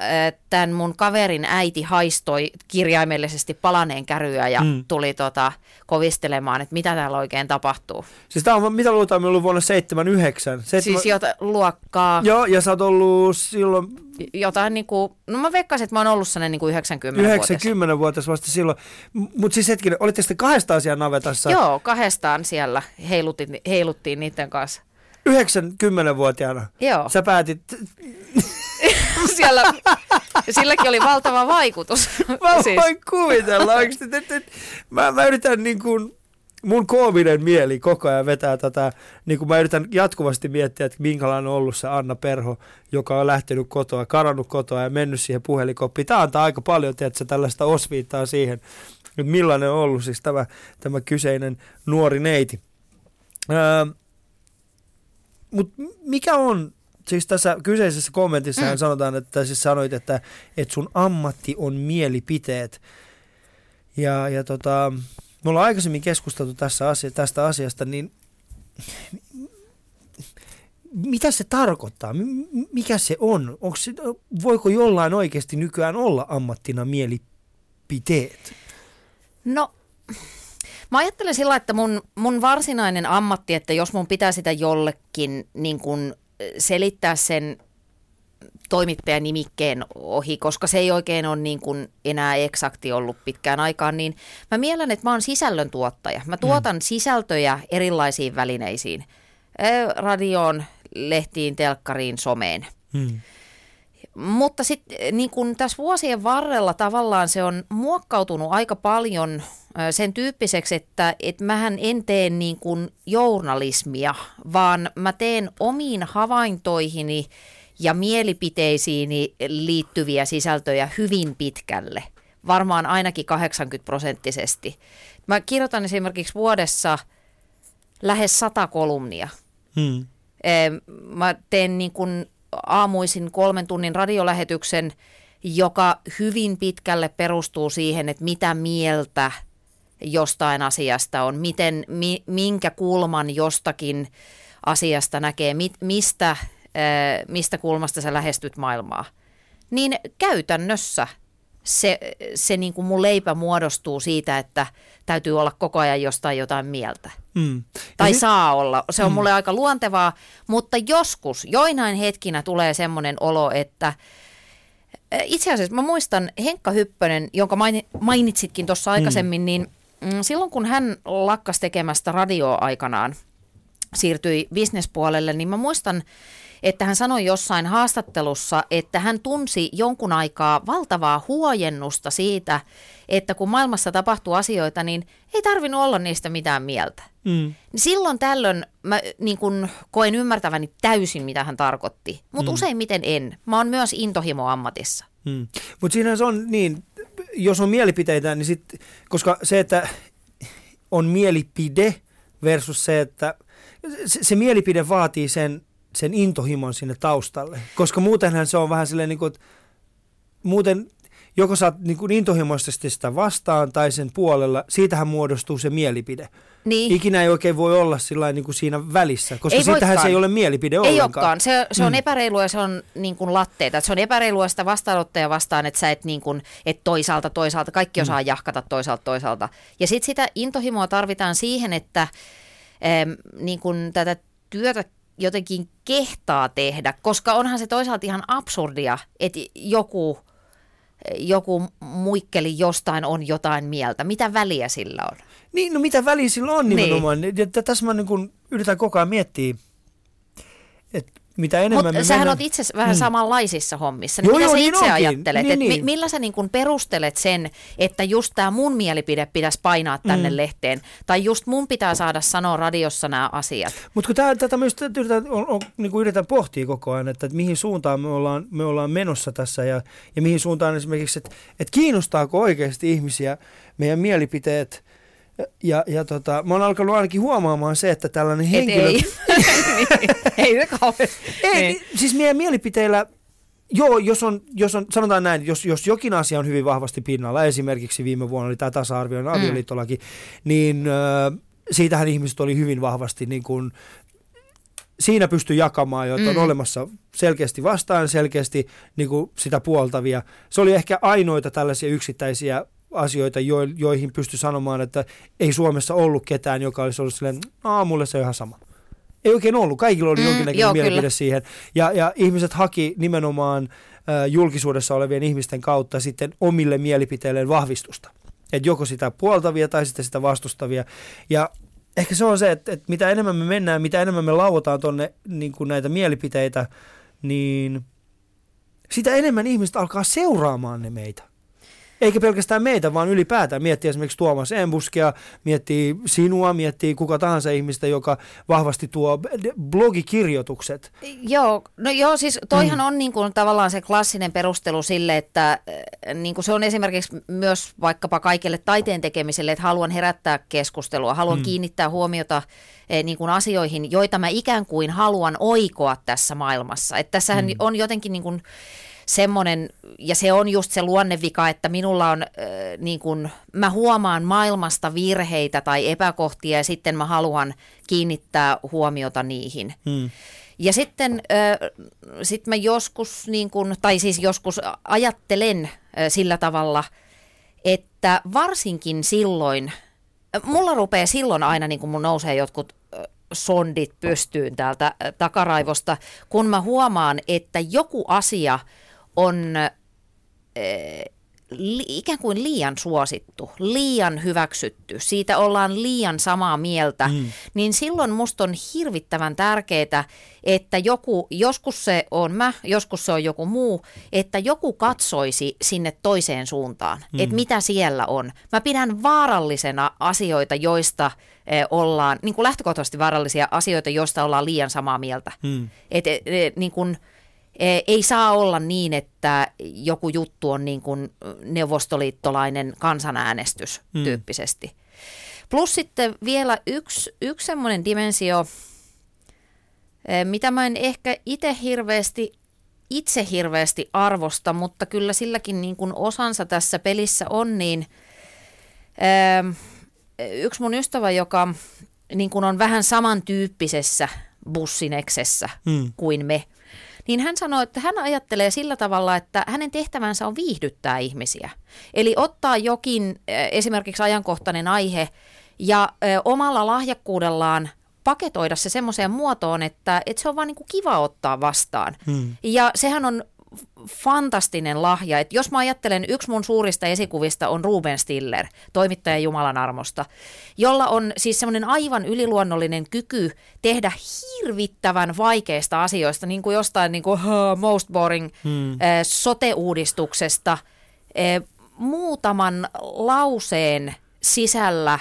tämän mun kaverin äiti haistoi kirjaimellisesti palaneen käryä ja mm. tuli tota, kovistelemaan, että mitä täällä oikein tapahtuu. Siis tämä on, mitä luultaan, ollut vuonna 79? 7... Siis jota, luokkaa. Joo, ja sä oot ollut silloin jotain niin kuin, no mä veikkasin, että mä oon ollut sellainen niin kuin 90 90 vuotias vasta silloin. Mutta siis hetki, olitte sitten kahdestaan siellä navetassa? Joo, kahdestaan siellä heiluttiin, heiluttiin niiden kanssa. 90-vuotiaana? Joo. Sä päätit... siellä, silläkin oli valtava vaikutus. Mä siis. voin kuvitella oikeasti. Mä, mä yritän niin kuin mun koominen mieli koko ajan vetää tätä, niin kuin mä yritän jatkuvasti miettiä, että minkälainen on ollut se Anna Perho, joka on lähtenyt kotoa, karannut kotoa ja mennyt siihen puhelikoppiin. Tämä antaa aika paljon, tiedätkö, tällaista osviittaa siihen, että millainen on ollut siis tämä, tämä kyseinen nuori neiti. Öö, Mutta mikä on, siis tässä kyseisessä kommentissa mm. sanotaan, että siis sanoit, että, että sun ammatti on mielipiteet. Ja, ja tota, me ollaan aikaisemmin keskusteltu tässä asia, tästä asiasta, niin mitä se tarkoittaa? Mikä se on? Onko se, voiko jollain oikeasti nykyään olla ammattina mielipiteet? No, mä ajattelen sillä, että mun, mun varsinainen ammatti, että jos mun pitää sitä jollekin niin kun selittää sen toimittajan nimikkeen ohi, koska se ei oikein ole niin kuin enää eksakti ollut pitkään aikaan, niin mä mielen, että mä oon sisällöntuottaja. Mä tuotan mm. sisältöjä erilaisiin välineisiin. Radioon, lehtiin, telkkariin, someen. Mm. Mutta sitten niin kun tässä vuosien varrella tavallaan se on muokkautunut aika paljon sen tyyppiseksi, että, että mähän en tee niin kuin journalismia, vaan mä teen omiin havaintoihini – ja mielipiteisiini liittyviä sisältöjä hyvin pitkälle, varmaan ainakin 80 prosenttisesti. Mä kirjoitan esimerkiksi vuodessa lähes sata kolumnia. Hmm. Mä teen niin kuin aamuisin kolmen tunnin radiolähetyksen, joka hyvin pitkälle perustuu siihen, että mitä mieltä jostain asiasta on, miten, mi, minkä kulman jostakin asiasta näkee, mi, mistä mistä kulmasta sä lähestyt maailmaa. Niin käytännössä se, se niin kuin mun leipä muodostuu siitä, että täytyy olla koko ajan jostain jotain mieltä. Mm. Tai se, saa olla. Se on mm. mulle aika luontevaa, mutta joskus, joinain hetkinä tulee semmoinen olo, että itse asiassa mä muistan Henkka Hyppönen, jonka mainitsitkin tuossa aikaisemmin, mm. niin mm, silloin kun hän lakkas tekemästä radioa aikanaan, siirtyi bisnespuolelle, niin mä muistan, että hän sanoi jossain haastattelussa, että hän tunsi jonkun aikaa valtavaa huojennusta siitä, että kun maailmassa tapahtuu asioita, niin ei tarvinnut olla niistä mitään mieltä. Mm. Silloin tällöin mä niin kun koen ymmärtäväni täysin, mitä hän tarkoitti, mutta mm. useimmiten en. Mä oon myös intohimo ammatissa. Mm. Mutta siinä se on niin, jos on mielipiteitä, niin sit, koska se, että on mielipide versus se, että se, se mielipide vaatii sen sen intohimon sinne taustalle. Koska muutenhan se on vähän silleen niin kuin, että muuten joko sä oot niin kuin intohimoisesti sitä vastaan tai sen puolella, siitähän muodostuu se mielipide. Niin. Ikinä ei oikein voi olla sillä niin kuin siinä välissä, koska ei siitähän voikaan. se ei ole mielipide ei ollenkaan. Olekaan. Se, se on mm. epäreilua ja se on niin kuin latteita. Se on epäreilua sitä vastaanottaja vastaan, että sä et, niin kuin, et toisaalta toisaalta, kaikki osaa mm. jahkata toisaalta toisaalta. Ja sitten sitä intohimoa tarvitaan siihen, että ähm, niin kuin tätä työtä jotenkin kehtaa tehdä, koska onhan se toisaalta ihan absurdia, että joku, joku muikkeli jostain on jotain mieltä. Mitä väliä sillä on? Niin, no mitä väliä sillä on niin. nimenomaan. Niin. Ja tässä mä niin kun yritän koko ajan miettiä, että mitä enemmän Mut me sähän mennään... itse vähän Mm. samanlaisissa hommissa. Niin Joo, mitä joo, sä niin itse onkin. ajattelet? Niin, et mi- niin. millä sä niin kun perustelet sen, että just tämä mun mielipide pitäisi painaa tänne Mm. lehteen? Tai just mun pitää saada sanoa radiossa nämä asiat? Mutta kun tää, tätä myös yritän, on, on, niin kuin yritän pohtia koko ajan, että, että mihin suuntaan me ollaan, me ollaan menossa tässä ja, ja mihin suuntaan esimerkiksi, että, että kiinnostaako oikeasti ihmisiä meidän mielipiteet. Ja, ja tota, mä oon alkanut ainakin huomaamaan se, että tällainen Et henkilö... ei. Niin, ei se kauheasti. Ei, Niin. siis meidän mielipiteillä, joo, jos on, jos on, sanotaan näin, jos, jos jokin asia on hyvin vahvasti pinnalla, esimerkiksi viime vuonna oli tämä tasa-arvioinen Mm. avioliittolaki, niin äh, siitähän ihmiset oli hyvin vahvasti niin kuin, siinä pystyy jakamaan jo, että on Mm. olemassa selkeästi vastaan, selkeästi niin kuin sitä puoltavia. Se oli ehkä ainoita tällaisia yksittäisiä asioita, jo, joihin pystyi sanomaan, että ei Suomessa ollut ketään, joka olisi ollut silleen, aamulle se on ihan sama. Ei oikein ollut. Kaikilla oli Mm, jonkinnäköinen joo, mielipide kyllä. siihen. Ja, ja ihmiset haki nimenomaan äh, julkisuudessa olevien ihmisten kautta sitten omille mielipiteilleen vahvistusta. että joko sitä puoltavia tai sitten sitä vastustavia. Ja ehkä se on se, että, että mitä enemmän me mennään, mitä enemmän me lauotaan tuonne niin näitä mielipiteitä, niin sitä enemmän ihmiset alkaa seuraamaan ne meitä. Eikä pelkästään meitä, vaan ylipäätään miettii esimerkiksi Tuomas Embuskea, miettii sinua, miettii kuka tahansa ihmistä, joka vahvasti tuo blogikirjoitukset. Joo, no joo, siis toihan mm. on niin kuin tavallaan se klassinen perustelu sille, että äh, niin kuin se on esimerkiksi myös vaikkapa kaikille taiteen tekemiselle, että haluan herättää keskustelua, haluan mm. kiinnittää huomiota eh, niin kuin asioihin, joita mä ikään kuin haluan oikoa tässä maailmassa. Että tässähän mm. on jotenkin niin kuin semmoinen, ja se on just se luonnevika, että minulla on, äh, niin kuin, mä huomaan maailmasta virheitä tai epäkohtia ja sitten mä haluan kiinnittää huomiota niihin. Hmm. Ja sitten äh, sit mä joskus, niin kun, tai siis joskus ajattelen äh, sillä tavalla, että varsinkin silloin, mulla rupeaa silloin aina, niin kun mun nousee jotkut sondit pystyyn täältä takaraivosta, kun mä huomaan, että joku asia on li, ikään kuin liian suosittu, liian hyväksytty, siitä ollaan liian samaa mieltä, mm. niin silloin musta on hirvittävän tärkeää, että joku, joskus se on mä, joskus se on joku muu, että joku katsoisi sinne toiseen suuntaan, mm. että mitä siellä on. Mä pidän vaarallisena asioita, joista ollaan, niin kuin lähtökohtaisesti vaarallisia asioita, joista ollaan liian samaa mieltä. Mm. Et, et, et, niin kuin, ei saa olla niin, että joku juttu on niin kuin neuvostoliittolainen kansanäänestys mm. tyyppisesti. Plus sitten vielä yksi, yksi semmoinen dimensio, mitä mä en ehkä itse hirveästi, itse hirveästi arvosta, mutta kyllä silläkin niin kuin osansa tässä pelissä on, niin yksi mun ystävä, joka niin kuin on vähän samantyyppisessä bussineksessä mm. kuin me, niin hän sanoi, että hän ajattelee sillä tavalla, että hänen tehtävänsä on viihdyttää ihmisiä. Eli ottaa jokin esimerkiksi ajankohtainen aihe ja omalla lahjakkuudellaan paketoida se semmoiseen muotoon, että, että se on vaan niin kuin kiva ottaa vastaan. Hmm. Ja sehän on fantastinen lahja. että jos mä ajattelen, yksi mun suurista esikuvista on Ruben Stiller, toimittaja Jumalan armosta, jolla on siis semmoinen aivan yliluonnollinen kyky tehdä hirvittävän vaikeista asioista, niin kuin jostain niin kuin, most boring hmm. uh, sote-uudistuksesta uh, muutaman lauseen sisällä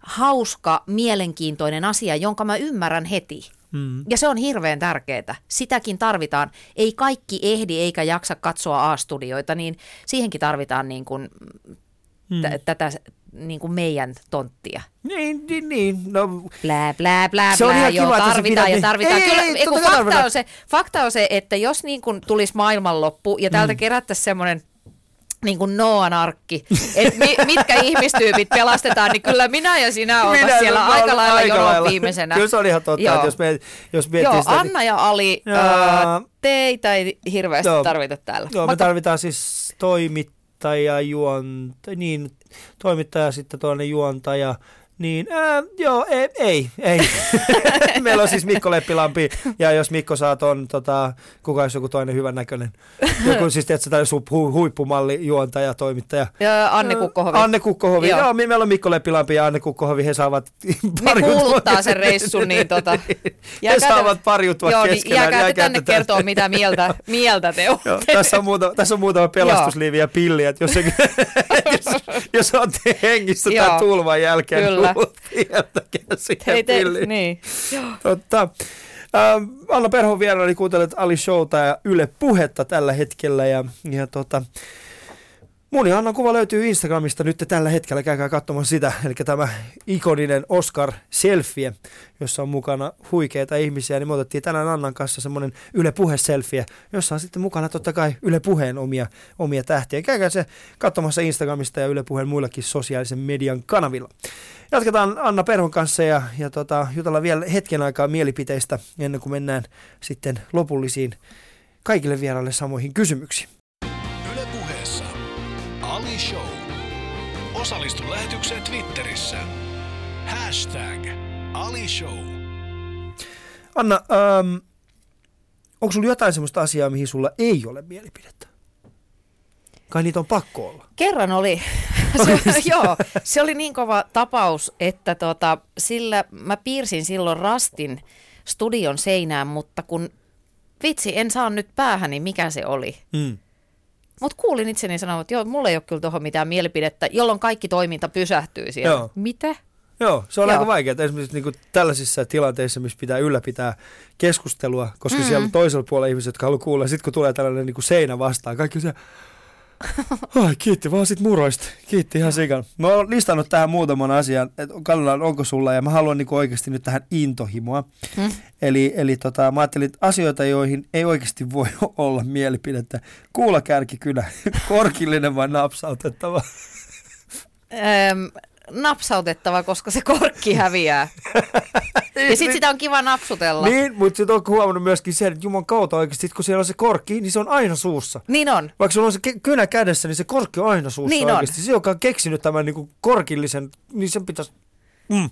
hauska, mielenkiintoinen asia, jonka mä ymmärrän heti. Mm. Ja se on hirveän tärkeää. Sitäkin tarvitaan. Ei kaikki ehdi eikä jaksa katsoa A-studioita, niin siihenkin tarvitaan niin kuin mm. t- tätä niin kuin meidän tonttia. Niin, niin, niin. No, blää, blää, blää, se on blää, joo, kiva, tarvitaan ja tarvitaan. Ei, Kyllä, ei, ei, kun fakta, on se, fakta on se, että jos niin kuin tulisi maailmanloppu ja täältä mm. kerättäisiin semmoinen niin kuin Noan arkki, että mi, mitkä ihmistyypit pelastetaan, niin kyllä minä ja sinä minä, siellä aika lailla jonon viimeisenä. Kyllä se on ihan totta, Joo. että jos, me, jos miettii Joo, sitä, Anna ja Ali, ja... Ää, teitä ei hirveästi Joo. tarvita täällä. Joo, Vaikka... me tarvitaan siis toimittaja, juontaja, niin, toimittaja, sitten toinen juontaja, Niin, ää, joo, ei, ei. ei. Meillä on siis Mikko Leppilampi, ja jos Mikko saa ton, tota, kuka olisi joku toinen hyvän näköinen. Joku siis, tiedätkö, tai hu, huippumalli, juontaja, toimittaja. Ja Anne Kukkohovi. Anne Kukkohovi, joo. joo meillä on Mikko Leppilampi ja Anne Kukkohovi, he saavat pari Ne kuuluttaa sen reissun, niin tota. he saavat pariutua joo, niin keskenään. Jääkää te tänne kertoa, mitä mieltä, mieltä te olette. Joo, tässä, on muuta, tässä on muutama pelastusliivi ja pilli, että jos, jos, jos olette hengissä tämän tulvan jälkeen, Kyllä Kyllä. Sieltäkään siihen pilliin. Niin. Totta. Ähm, Anna Perhon vieraani kuuntelet Ali Showta ja Yle Puhetta tällä hetkellä ja, ja tota, Ja Annan kuva löytyy Instagramista nyt tällä hetkellä, käykää katsomaan sitä. Eli tämä ikoninen Oscar Selfie, jossa on mukana huikeita ihmisiä, niin me otettiin tänään Annan kanssa semmoinen Yle Puhe Selfie, jossa on sitten mukana totta kai Yle Puheen omia, omia tähtiä. Käykää se katsomassa Instagramista ja Yle Puheen muillakin sosiaalisen median kanavilla. Jatketaan Anna Perhon kanssa ja, ja tota, jutellaan vielä hetken aikaa mielipiteistä ennen kuin mennään sitten lopullisiin kaikille vieraille samoihin kysymyksiin. Ali Show. Osallistu lähetykseen Twitterissä. Hashtag Ali Show. Anna, ähm, onko sulla jotain sellaista asiaa, mihin sulla ei ole mielipidettä? Kai niitä on pakko olla. Kerran oli. se, joo, se oli niin kova tapaus, että tota, sillä mä piirsin silloin rastin studion seinään, mutta kun vitsi, en saa nyt päähäni, mikä se oli. Mm. Mutta kuulin itseni sanoa, että joo, mulla ei ole kyllä tuohon mitään mielipidettä, jolloin kaikki toiminta pysähtyy siellä. Joo. Mitä? Joo, se on joo. aika vaikeaa. Esimerkiksi niin kuin tällaisissa tilanteissa, missä pitää ylläpitää keskustelua, koska mm-hmm. siellä on toisella puolella ihmiset, jotka haluaa kuulla. Sitten kun tulee tällainen niin kuin seinä vastaan, kaikki on se, Ai, kiitti vaan sit muroista. Kiitti ihan sikan. Mä oon listannut tähän muutaman asian, että katsotaan onko sulla, ja mä haluan niin oikeasti nyt tähän intohimoa. Hmm? Eli, eli tota, mä ajattelin, että asioita, joihin ei oikeasti voi olla mielipidettä. Kuulakärki kyllä, korkillinen vai napsautettava? Öm, napsautettava, koska se korkki häviää. ja sitten sitä on kiva napsutella. Niin, mutta sitten on huomannut myöskin sen, että Juman kautta oikeasti, kun siellä on se korkki, niin se on aina suussa. Niin on. Vaikka sulla on se kynä kädessä, niin se korkki on aina suussa niin oikeasti. On. Se, joka on keksinyt tämän niin kuin korkillisen, niin sen pitäisi... Mm,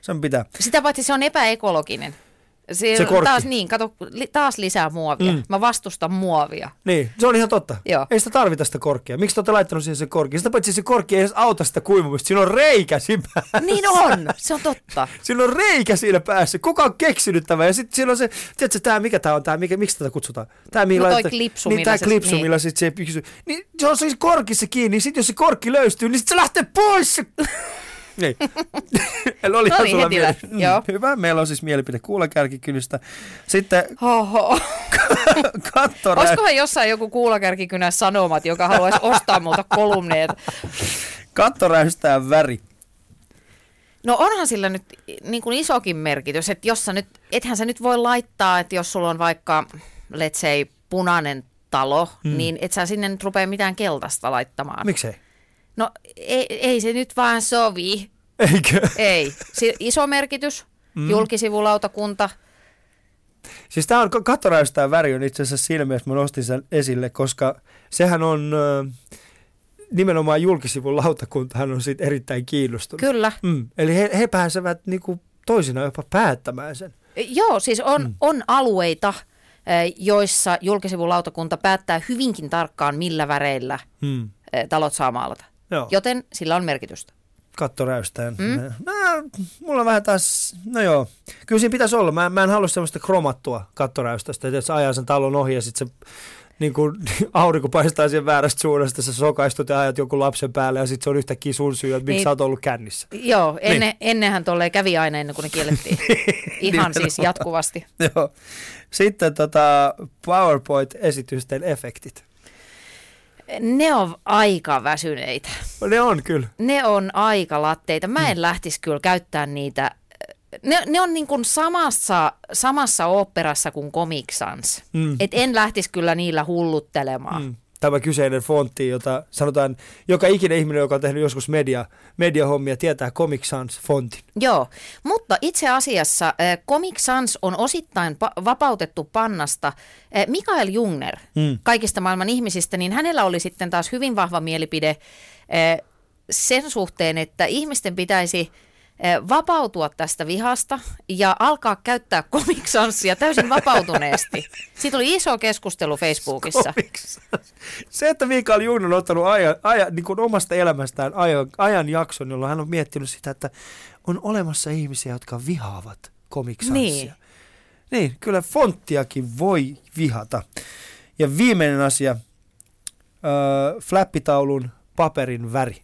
sen pitää. Sitä paitsi se on epäekologinen. Se, se korkki. Taas niin, kato, li, taas lisää muovia. Mm. Mä vastustan muovia. Niin, se on ihan totta. Joo. Ei sitä tarvita sitä korkkia. Miksi te olette laittanut siihen se korkki? Sitä paitsi se korkki ei edes auta sitä kuivumista. Siinä on reikä siinä päässä. Niin on, se on totta. siinä on reikä siinä päässä. Kuka on keksinyt tämän? Ja sitten siinä on se, tiedätkö, tämä, mikä tämä on, tämä, mikä, miksi tätä kutsutaan? Tämä, millä no toi klipsu, niin, tämä klipsu, niin. millä sitten se pysyy. Niin se on siis korkissa kiinni, sitten jos se korkki löystyy, niin sitten se lähtee pois. Niin. Eli oli no niin, sulla mieli... mm, Joo. Hyvä, meillä on siis mielipide kuulakärkikynistä. Sitten Oho. katto Olisikohan jossain joku kuulakärkikynä sanomat, joka haluaisi ostaa multa kolumneet? Katto räystää väri. No onhan sillä nyt niin kuin isokin merkitys, että jos sä nyt, ethän sä nyt voi laittaa, että jos sulla on vaikka, let's say, punainen talo, hmm. niin et sä sinne nyt rupea mitään keltaista laittamaan. Miksei? No ei, ei se nyt vaan sovi. Eikö? Ei. Si- iso merkitys, mm. julkisivulautakunta. Siis tämä on kattoräystää väri on itse asiassa siinä mielessä, mä nostin sen esille, koska sehän on äh, nimenomaan julkisivun lautakuntahan on siitä erittäin kiinnostunut. Kyllä. Mm. Eli he, he pääsevät niinku toisinaan jopa päättämään sen. Joo, siis on, mm. on alueita, joissa julkisivun lautakunta päättää hyvinkin tarkkaan, millä väreillä mm. talot saa maalata. Joo. Joten sillä on merkitystä. Kattoräystään. Mm? No, mulla on vähän taas, no joo. Kyllä siinä pitäisi olla. Mä, mä en halua semmoista kromattua kattoräystästä, että sä ajaa sen talon ohi ja sitten se niin kuin aurinko paistaa siihen väärästä suunnasta, sä sokaistut ja ajat joku lapsen päälle ja sitten se on yhtäkkiä sun syy, että miksi niin, sä oot ollut kännissä. Joo, ennen, niin. ennenhän tolleen kävi aina ennen kuin ne kiellettiin. Ihan siis jatkuvasti. Joo. Sitten tota PowerPoint-esitysten efektit. Ne on aika väsyneitä. Ne on kyllä. Ne on aika latteita. Mä en mm. lähtisi kyllä käyttämään niitä. Ne, ne on niin kuin samassa, samassa oopperassa kuin Comic Sans. Mm. Et en lähtisi kyllä niillä hulluttelemaan. Mm tämä kyseinen fontti, jota sanotaan, joka ikinen ihminen, joka on tehnyt joskus media, mediahommia, tietää Comic Sans fontin. Joo, mutta itse asiassa äh, Comic Sans on osittain pa- vapautettu pannasta. Äh, Mikael Jungner, hmm. kaikista maailman ihmisistä, niin hänellä oli sitten taas hyvin vahva mielipide äh, sen suhteen, että ihmisten pitäisi vapautua tästä vihasta ja alkaa käyttää komiksanssia täysin vapautuneesti. Siitä oli iso keskustelu Facebookissa. Se, että Mikael Juun on ottanut ajan, ajan, niin kuin omasta elämästään ajan, ajan jakson, jolloin hän on miettinyt sitä, että on olemassa ihmisiä, jotka vihaavat komiksanssia. Niin. Niin, kyllä fonttiakin voi vihata. Ja viimeinen asia, äh, flappitaulun paperin väri.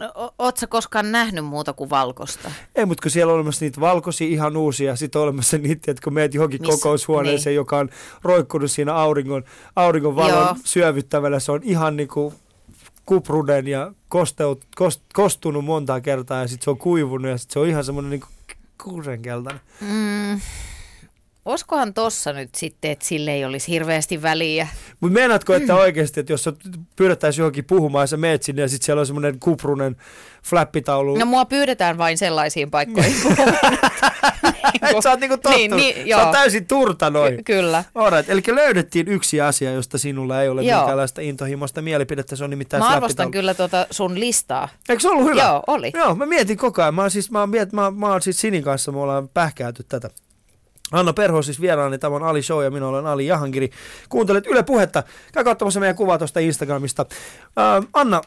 No, Oletko koskaan nähnyt muuta kuin valkosta? Ei, mutta kun siellä on olemassa niitä valkoisia ihan uusia, sitten on olemassa niitä, että kun meet johonkin Miss, kokoushuoneeseen, niin. joka on roikkunut siinä auringon, auringon valon Joo. syövyttävällä, se on ihan niin kuin kuprunen ja kosteut, kost, kostunut monta kertaa ja sitten se on kuivunut ja sitten se on ihan semmoinen niin kuusenkeltainen. Mm, Oskohan tossa nyt sitten, että sille ei olisi hirveästi väliä? Mutta meinaatko, että mm. oikeasti, että jos pyydettäisiin johonkin puhumaan ja sä meet sinne ja sitten siellä on semmoinen kuprunen flappitaulu. No mua pyydetään vain sellaisiin paikkoihin puhumaan. Että sä oot niinku tottunut. Niin, niin, sä oot täysin turta noin. Ky- kyllä. Alright. Eli löydettiin yksi asia, josta sinulla ei ole joo. minkäänlaista intohimoista mielipidettä. Se on nimittäin Mä arvostan kyllä tuota sun listaa. Eikö se ollut hyvä? Joo, oli. Joo, mä mietin koko ajan. Mä oon siis, mä oon, miet, mä, mä oon siis Sinin kanssa, me ollaan pähkääty tätä. Anna Perho siis vieraani, tämä on Ali Show ja minä olen Ali Jahangiri. Kuuntelet Yle Puhetta. Käy katsomassa meidän kuvaa tuosta Instagramista. Äh, Anna,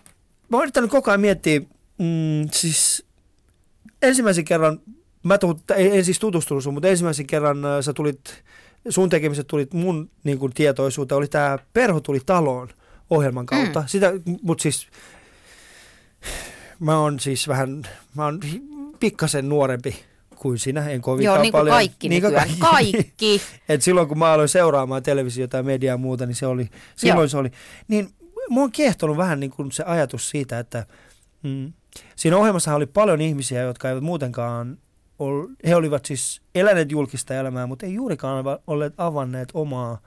mä oon yrittänyt koko ajan miettiä, mm, siis ensimmäisen kerran, mä tuun, en siis tutustunut sun, mutta ensimmäisen kerran äh, sä tulit, sun tekemiset tulit mun niin kuin, tietoisuuteen, oli tämä Perho tuli taloon ohjelman kautta. Mm. Sitä, mutta siis mä oon siis vähän, mä oon pikkasen nuorempi kuin sinä, en kovinkaan Joo, niin kuin paljon. kaikki niin nykyään. Kaikki. kaikki. Et silloin kun mä aloin seuraamaan televisiota ja mediaa ja muuta, niin se oli, silloin Joo. se oli. Niin mua on kiehtonut vähän niin kuin se ajatus siitä, että mm, siinä ohjelmassa oli paljon ihmisiä, jotka eivät muutenkaan ol, he olivat siis eläneet julkista elämää, mutta ei juurikaan olleet avanneet omaa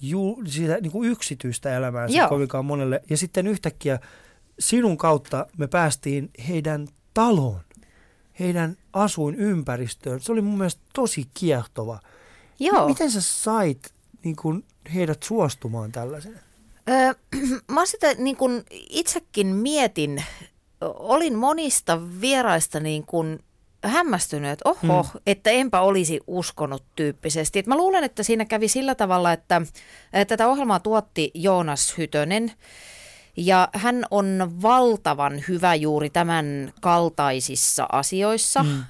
ju, sitä, niin kuin yksityistä elämää kovinkaan monelle. Ja sitten yhtäkkiä sinun kautta me päästiin heidän taloon heidän asuinympäristöön. Se oli mun mielestä tosi kiehtova. Joo. Miten sä sait niin kun, heidät suostumaan tällaiseen? Öö, mä sitä niin kun itsekin mietin, olin monista vieraista niin kun hämmästynyt, että oho, hmm. että enpä olisi uskonut tyyppisesti. Et mä luulen, että siinä kävi sillä tavalla, että, että tätä ohjelmaa tuotti Joonas Hytönen, ja hän on valtavan hyvä juuri tämän kaltaisissa asioissa. Mm.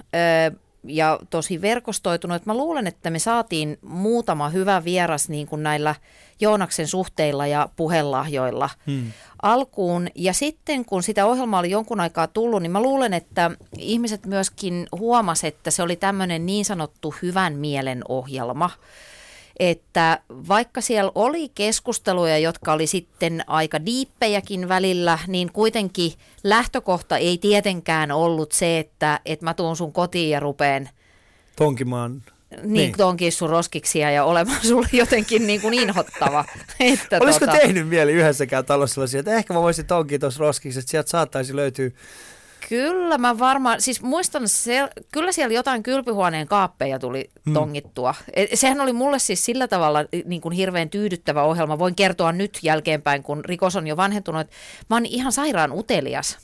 Ö, ja tosi verkostoitunut. Että mä luulen, että me saatiin muutama hyvä vieras niin kuin näillä Joonaksen suhteilla ja puhelahjoilla hmm. alkuun. Ja sitten kun sitä ohjelmaa oli jonkun aikaa tullut, niin mä luulen, että ihmiset myöskin huomasivat, että se oli tämmöinen niin sanottu hyvän mielen ohjelma että vaikka siellä oli keskusteluja, jotka oli sitten aika diippejäkin välillä, niin kuitenkin lähtökohta ei tietenkään ollut se, että, että mä tuun sun kotiin ja rupeen tonkimaan niin, niin. tonkin sun roskiksia ja olemaan sulle jotenkin niin kuin inhottava. Että Olisiko tota... tehnyt mieli yhdessäkään talossa sellaisia, että ehkä mä voisin tonkia tuossa roskiksi, että sieltä saattaisi löytyä Kyllä mä varmaan, siis muistan, se, kyllä siellä jotain kylpyhuoneen kaappeja tuli hmm. tongittua. E, sehän oli mulle siis sillä tavalla niin kuin hirveän tyydyttävä ohjelma. Voin kertoa nyt jälkeenpäin, kun rikos on jo vanhentunut, että mä oon ihan sairaan utelias.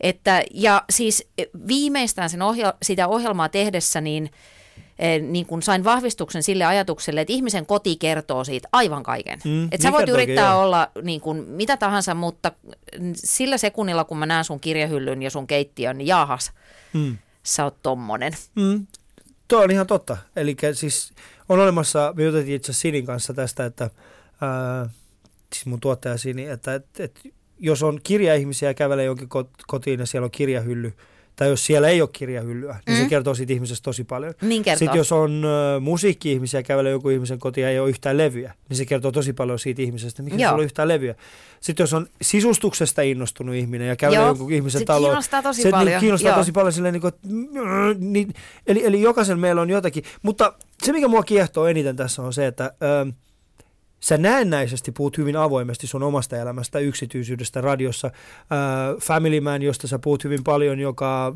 Että, ja siis viimeistään sen ohjel- sitä ohjelmaa tehdessä, niin – niin kuin sain vahvistuksen sille ajatukselle, että ihmisen koti kertoo siitä aivan kaiken. Mm, että sä voit yrittää joo. olla niin kuin mitä tahansa, mutta sillä sekunnilla, kun mä näen sun kirjahyllyn ja sun keittiön, niin jaahas, mm. sä oot tommonen. Mm. Tuo on ihan totta. Eli siis on olemassa, me juteltiin itse Sinin kanssa tästä, että ää, siis mun tuottaja Sini, että et, et, jos on kirjaihmisiä ja kävelee jonkin kotiin ja siellä on kirjahylly, tai jos siellä ei ole kirjahyllyä, niin mm. se kertoo siitä ihmisestä tosi paljon. Niin kertoo. Sitten jos on uh, musiikki-ihmisiä, kävelee joku ihmisen kotiin ja ei ole yhtään levyä, niin se kertoo tosi paljon siitä ihmisestä, mikä sulla on yhtään levyä. Sitten jos on sisustuksesta innostunut ihminen ja kävelee joku ihmisen se taloon. Kiinnostaa tosi se niin paljon. Niin kiinnostaa Joo. tosi paljon silleen, niin kuin, niin, eli, eli jokaisen meillä on jotakin. Mutta se, mikä mua kiehtoo eniten tässä on se, että... Uh, sä näennäisesti puhut hyvin avoimesti sun omasta elämästä, yksityisyydestä radiossa. Äh, Family Man, josta sä puhut hyvin paljon, joka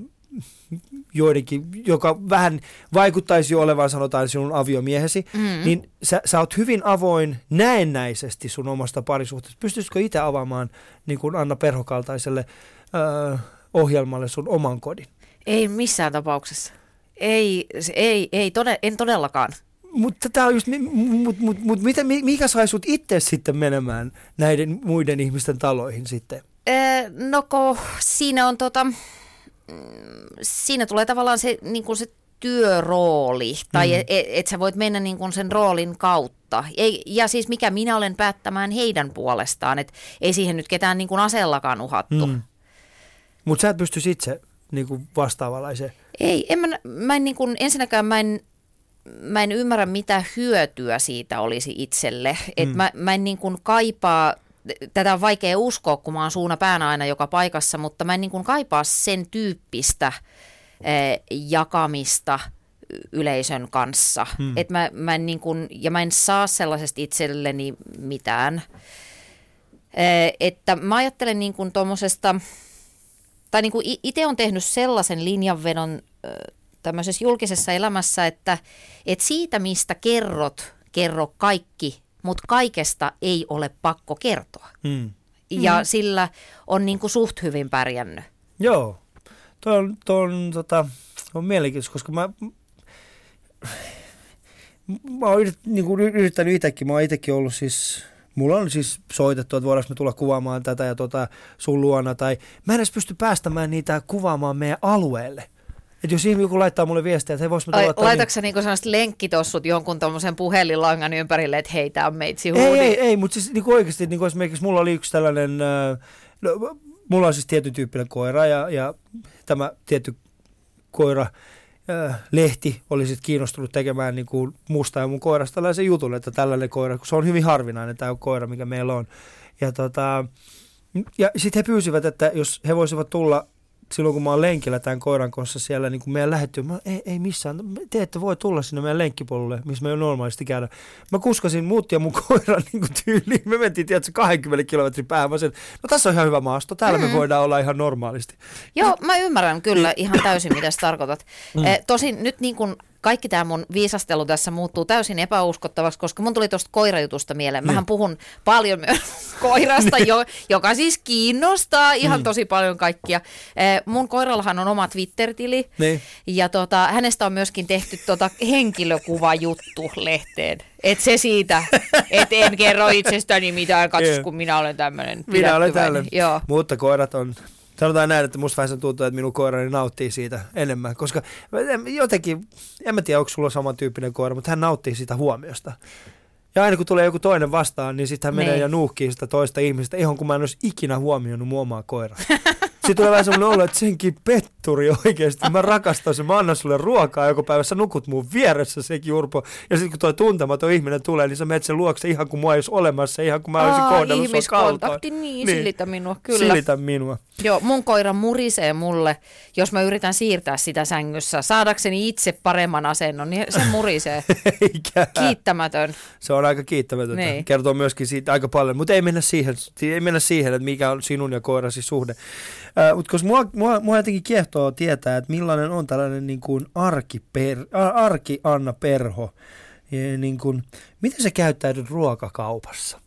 joidenkin, joka vähän vaikuttaisi jo olevan sanotaan sinun aviomiehesi, mm. niin sä, sä oot hyvin avoin näennäisesti sun omasta parisuhteesta. Pystyisikö itse avaamaan niin kuin Anna Perhokaltaiselle äh, ohjelmalle sun oman kodin? Ei missään tapauksessa. Ei, ei, ei tode, en todellakaan. Mutta tämä on just, mut, mut, mut, mitä, mikä sai sut itse sitten menemään näiden muiden ihmisten taloihin sitten? Ee, no ko, siinä on tota, mm, siinä tulee tavallaan se, niin kuin se työrooli, tai mm. että et, et sä voit mennä niin kuin sen roolin kautta. Ei, ja siis mikä minä olen päättämään heidän puolestaan, että ei siihen nyt ketään niin kuin aseellakaan uhattu. Mm. Mutta sä et pystyisi itse niin kuin vastaavanlaiseen? Ei, en mä, mä en niin kuin, ensinnäkään mä en, mä en ymmärrä, mitä hyötyä siitä olisi itselle. Et mm. mä, mä en niin kuin kaipaa, tätä on vaikea uskoa, kun mä oon suuna päänä aina joka paikassa, mutta mä en niin kuin kaipaa sen tyyppistä eh, jakamista yleisön kanssa. Hmm. Et mä, mä en niin kuin, ja mä en saa sellaisesta itselleni mitään. Eh, että mä ajattelen niin kuin tuommoisesta tai niin kuin itse on tehnyt sellaisen linjanvedon tämmöisessä julkisessa elämässä, että, että siitä mistä kerrot, kerro kaikki, mutta kaikesta ei ole pakko kertoa. Hmm. Ja hmm. sillä on niin kuin suht hyvin pärjännyt. Joo, tuo on, tuo on, tota, on mielenkiintoista, koska mä, mä oon yrit, niin kuin yrittänyt itsekin, mä oon itsekin ollut siis Mulla on siis soitettu, että voidaanko me tulla kuvaamaan tätä ja tota sun luona. Tai mä en edes pysty päästämään niitä kuvaamaan meidän alueelle. Että jos ihminen joku laittaa mulle viestiä, että hei, vois me tulla... Ai, laitatko sä niinku sellaiset lenkkitossut jonkun tuommoisen puhelinlangan ympärille, että hei, tää on meitsi huudi? Ei, ei, ei mutta siis niinku oikeasti niinku esimerkiksi mulla oli yksi tällainen... Äh, no, mulla on siis tietyn tyyppinen koira ja, ja tämä tietty koira lehti oli sitten kiinnostunut tekemään niin kuin musta ja mun koirasta tällaisen jutun, että tällainen koira, kun se on hyvin harvinainen tämä koira, mikä meillä on. Ja, tota, ja sitten he pyysivät, että jos he voisivat tulla silloin kun mä oon lenkillä tämän koiran kanssa siellä niin kuin meidän lähettyy, mä, ei, ei missään, te ette voi tulla sinne meidän lenkkipolulle, missä me normaalisti käydä. Mä kuskasin muut ja mun koiran niin kuin tyyliin, me mentiin tiedätkö 20 kilometrin päähän, mä sen, no tässä on ihan hyvä maasto, täällä mm. me voidaan olla ihan normaalisti. Joo, mä ymmärrän kyllä ihan täysin, mitä sä tarkoitat. Mm. Eh, tosin nyt niin kuin kaikki tämä mun viisastelu tässä muuttuu täysin epäuskottavaksi, koska mun tuli tuosta koirajutusta mieleen. Mähän mm. puhun paljon myös koirasta, jo, joka siis kiinnostaa ihan mm. tosi paljon kaikkia. Eh, mun koirallahan on oma Twitter-tili niin. ja tota, hänestä on myöskin tehty tota henkilökuvajuttu lehteen. Et se siitä, että en kerro itsestäni mitään, katso kun minä olen tämmöinen Minä olen tällainen, mutta koirat on Sanotaan näin, että musta vähän tuntuu, että minun koirani nauttii siitä enemmän, koska jotenkin, en mä tiedä, onko sulla samantyyppinen koira, mutta hän nauttii siitä huomiosta. Ja aina kun tulee joku toinen vastaan, niin sitten hän menee niin. ja nuuhkii sitä toista ihmistä, ihan kun mä en olisi ikinä huomioinut mun omaa koiraa. Sitten tulee vähän semmoinen olo, että senkin petturi oikeasti. Mä rakastan sen, mä annan sulle ruokaa joku päivä, sä nukut mun vieressä sekin Urpo. Ja sitten kun toi tuntematon ihminen tulee, niin sä menet sen luokse ihan kuin mua ei olisi olemassa, ihan kuin mä olisin Aa, kohdellut ihmiskontakti, niin, niin, silitä minua, kyllä. Silitä minua. Joo, mun koira murisee mulle, jos mä yritän siirtää sitä sängyssä. Saadakseni itse paremman asennon, niin se murisee. Eikä. Kiittämätön. Se on aika kiittämätön. Niin. Kertoo myöskin siitä aika paljon, mutta ei mennä siihen, ei mennä siihen että mikä on sinun ja koirasi suhde. Mutta koska mua, mua, mua jotenkin kiehtoo tietää, että millainen on tällainen niin kuin arkiper, arki Anna Perho. Niin kuin, miten se käyttäytyy ruokakaupassa?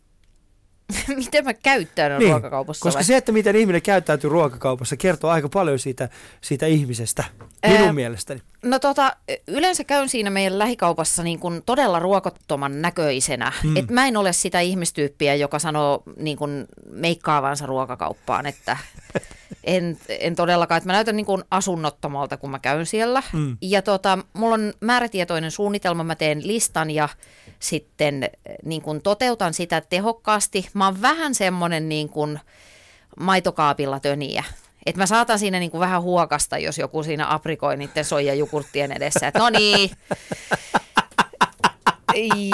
miten mä käyttäydyn niin, ruokakaupassa? Koska vai? se, että miten ihminen käyttäytyy ruokakaupassa, kertoo aika paljon siitä, siitä ihmisestä, minun Ää, mielestäni. No tota, yleensä käyn siinä meidän lähikaupassa niin kuin todella ruokottoman näköisenä. Hmm. Et mä en ole sitä ihmistyyppiä, joka sanoo niin kuin meikkaavansa ruokakauppaan, että en, en todellakaan, että mä näytän niin kuin asunnottomalta, kun mä käyn siellä. Hmm. Ja tota, mulla on määrätietoinen suunnitelma, mä teen listan ja sitten niin kuin toteutan sitä tehokkaasti. Mä oon vähän semmoinen niin kuin maitokaapilla töniä. Et mä saatan siinä niin kuin vähän huokasta, jos joku siinä aprikoi niiden soijajugurttien edessä. Että no niin.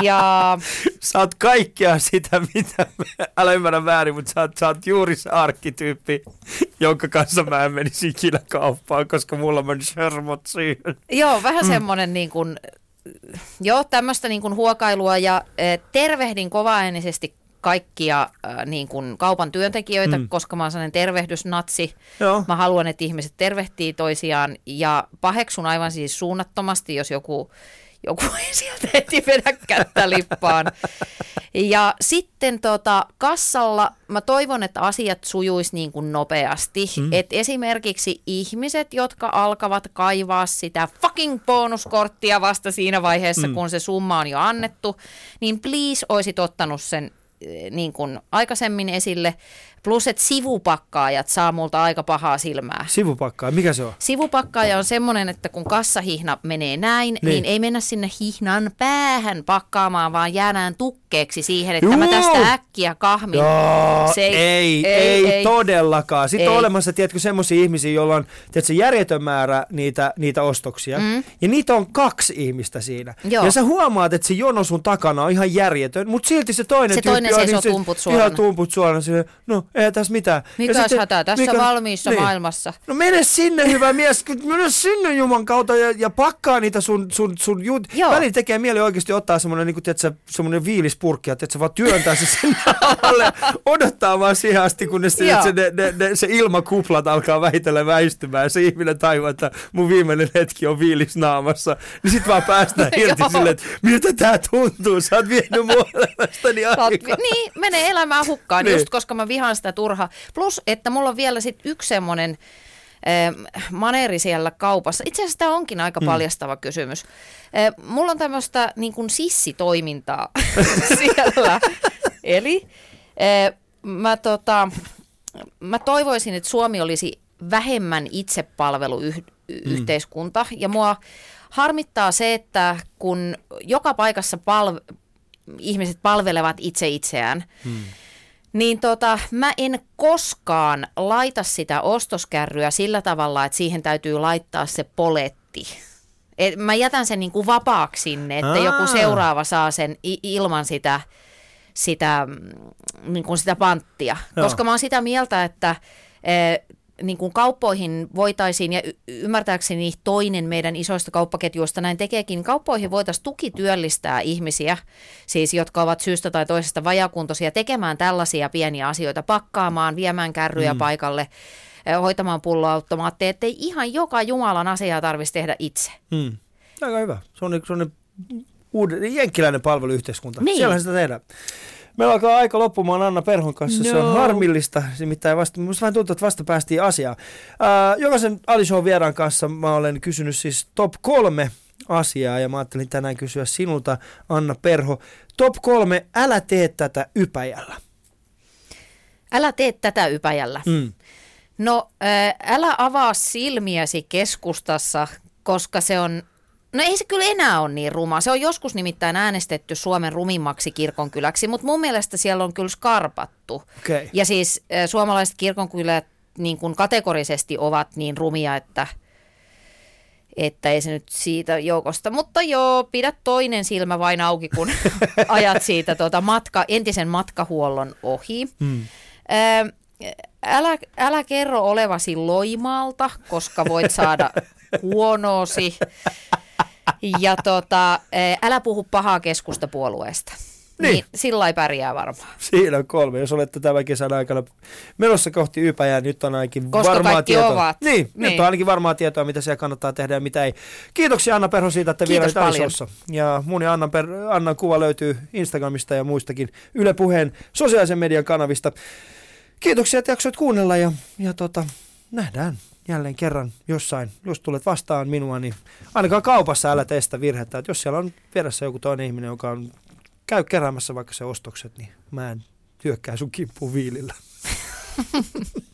Ja... Sä oot kaikkea sitä, mitä, älä ymmärrä väärin, mutta sä oot, sä oot juuri se arkkityyppi, jonka kanssa mä en menisi ikinä kauppaan, koska mulla meni shermot siihen. Joo, vähän mm. semmoinen niin kuin joo, tämmöistä niin kuin huokailua ja e, tervehdin kovaäänisesti kaikkia äh, niin kuin kaupan työntekijöitä, mm. koska mä oon sellainen tervehdysnatsi. Joo. Mä haluan, että ihmiset tervehtii toisiaan ja paheksun aivan siis suunnattomasti, jos joku joku ei sieltä heti vedä kättä lippaan. Ja sitten tota, kassalla mä toivon, että asiat sujuisi niin kuin nopeasti. Mm. että esimerkiksi ihmiset, jotka alkavat kaivaa sitä fucking bonuskorttia vasta siinä vaiheessa, mm. kun se summa on jo annettu, niin please oisit ottanut sen eh, niin kuin aikaisemmin esille. Plus, että sivupakkaajat saa multa aika pahaa silmää. Sivupakkaaja, mikä se on? Sivupakkaaja on semmoinen, että kun kassahihna menee näin, niin, niin ei mennä sinne hihnan päähän pakkaamaan, vaan jäädään tukkeeksi siihen, että Juu! mä tästä äkkiä kahmin. Joo, se ei, ei, ei, ei, todellakaan. Sitten ei. on olemassa, tiedätkö, semmoisia ihmisiä, joilla on tiedätkö, järjetön määrä niitä, niitä ostoksia. Mm. Ja niitä on kaksi ihmistä siinä. Joo. Ja sä huomaat, että se jono sun takana on ihan järjetön, mutta silti se toinen se tyyppi toinen on niin se tumput suorana. Ihan tumput suorana. No, ei tässä mitään. Mikä sitten, hätä tässä mikä, valmiissa niin. maailmassa? No mene sinne, hyvä mies, mene sinne Juman kautta ja, ja pakkaa niitä sun, sun, sun jut. Välillä tekee mieli oikeasti ottaa semmoinen, niin tiedätkö, semmoinen viilispurkki, että sä vaan työntää se sinne alle, odottaa vaan siihen asti, kunnes se, se, ne, ne, ne, se ilmakuplat alkaa vähitellen väistymään ja se ihminen tajuaa, että mun viimeinen hetki on viilis naamassa. Niin sit vaan päästään irti silleen, että miltä tää tuntuu, sä oot vienyt mua elämästäni aikaa. Niin, menee elämään hukkaan, niin. just koska mä vihaan sitä turhaa. Plus, että mulla on vielä sit yksi semmoinen äh, maneeri siellä kaupassa. Itse asiassa tämä onkin aika hmm. paljastava kysymys. Äh, mulla on tämmöistä niin kuin sissitoimintaa siellä. Eli äh, mä, tota, mä toivoisin, että Suomi olisi vähemmän itsepalveluyhteiskunta. Hmm. Ja mua harmittaa se, että kun joka paikassa palve, ihmiset palvelevat itse itseään, hmm niin tota, mä en koskaan laita sitä ostoskärryä sillä tavalla, että siihen täytyy laittaa se poletti. Et mä jätän sen niin kuin vapaaksi sinne, että Aa. joku seuraava saa sen ilman sitä, sitä, mm, niin kuin sitä panttia. Joo. Koska mä oon sitä mieltä, että niin kuin kauppoihin voitaisiin, ja y- ymmärtääkseni toinen meidän isoista kauppaketjuista näin tekeekin, kauppoihin voitaisiin tukityöllistää ihmisiä, siis jotka ovat syystä tai toisesta vajakuntoisia, tekemään tällaisia pieniä asioita, pakkaamaan, viemään kärryjä mm. paikalle, hoitamaan pulloautomaatteja, ettei ihan joka Jumalan asiaa tarvitsisi tehdä itse. Mm. Aika hyvä. Se on, se on uuden, jenkkiläinen palveluyhteiskunta. Niin. Siellähän sitä tehdään. Meillä alkaa aika loppumaan Anna Perhon kanssa. No. Se on no. harmillista. Nimittäin vasta, minusta vähän tuntuu, että vasta päästiin asiaan. Ää, jokaisen Alishon vieraan kanssa mä olen kysynyt siis top kolme asiaa ja mä ajattelin tänään kysyä sinulta, Anna Perho. Top kolme, älä tee tätä ypäjällä. Älä tee tätä ypäjällä. Mm. No, älä avaa silmiäsi keskustassa, koska se on No ei se kyllä enää ole niin ruma. Se on joskus nimittäin äänestetty Suomen rumimmaksi kirkonkyläksi, mutta mun mielestä siellä on kyllä skarpattu. Okay. Ja siis äh, suomalaiset kirkonkylät niin kuin kategorisesti ovat niin rumia, että, että ei se nyt siitä joukosta. Mutta joo, pidä toinen silmä vain auki, kun ajat siitä tuota matka, entisen matkahuollon ohi. Hmm. Äh, älä, älä kerro olevasi Loimaalta, koska voit saada huonoosi. Ja tota, e, älä puhu pahaa keskustapuolueesta. Niin. niin sillä ei pärjää varmaan. Siinä on kolme. Jos olette tämän kesän aikana menossa kohti Ypäjää, nyt on ainakin Koska varmaa tietoa. Ovat. Niin, niin, nyt on ainakin varmaa tietoa, mitä siellä kannattaa tehdä ja mitä ei. Kiitoksia Anna Perho siitä, että vielä olit Ja mun ja Annan, per, Annan kuva löytyy Instagramista ja muistakin Yle Puheen sosiaalisen median kanavista. Kiitoksia, että jaksoit kuunnella ja, ja tota, nähdään jälleen kerran jossain, jos tulet vastaan minua, niin ainakaan kaupassa älä tee sitä virhettä. Että jos siellä on vieressä joku toinen ihminen, joka on, käy keräämässä vaikka se ostokset, niin mä en hyökkää sun kimppuun viilillä.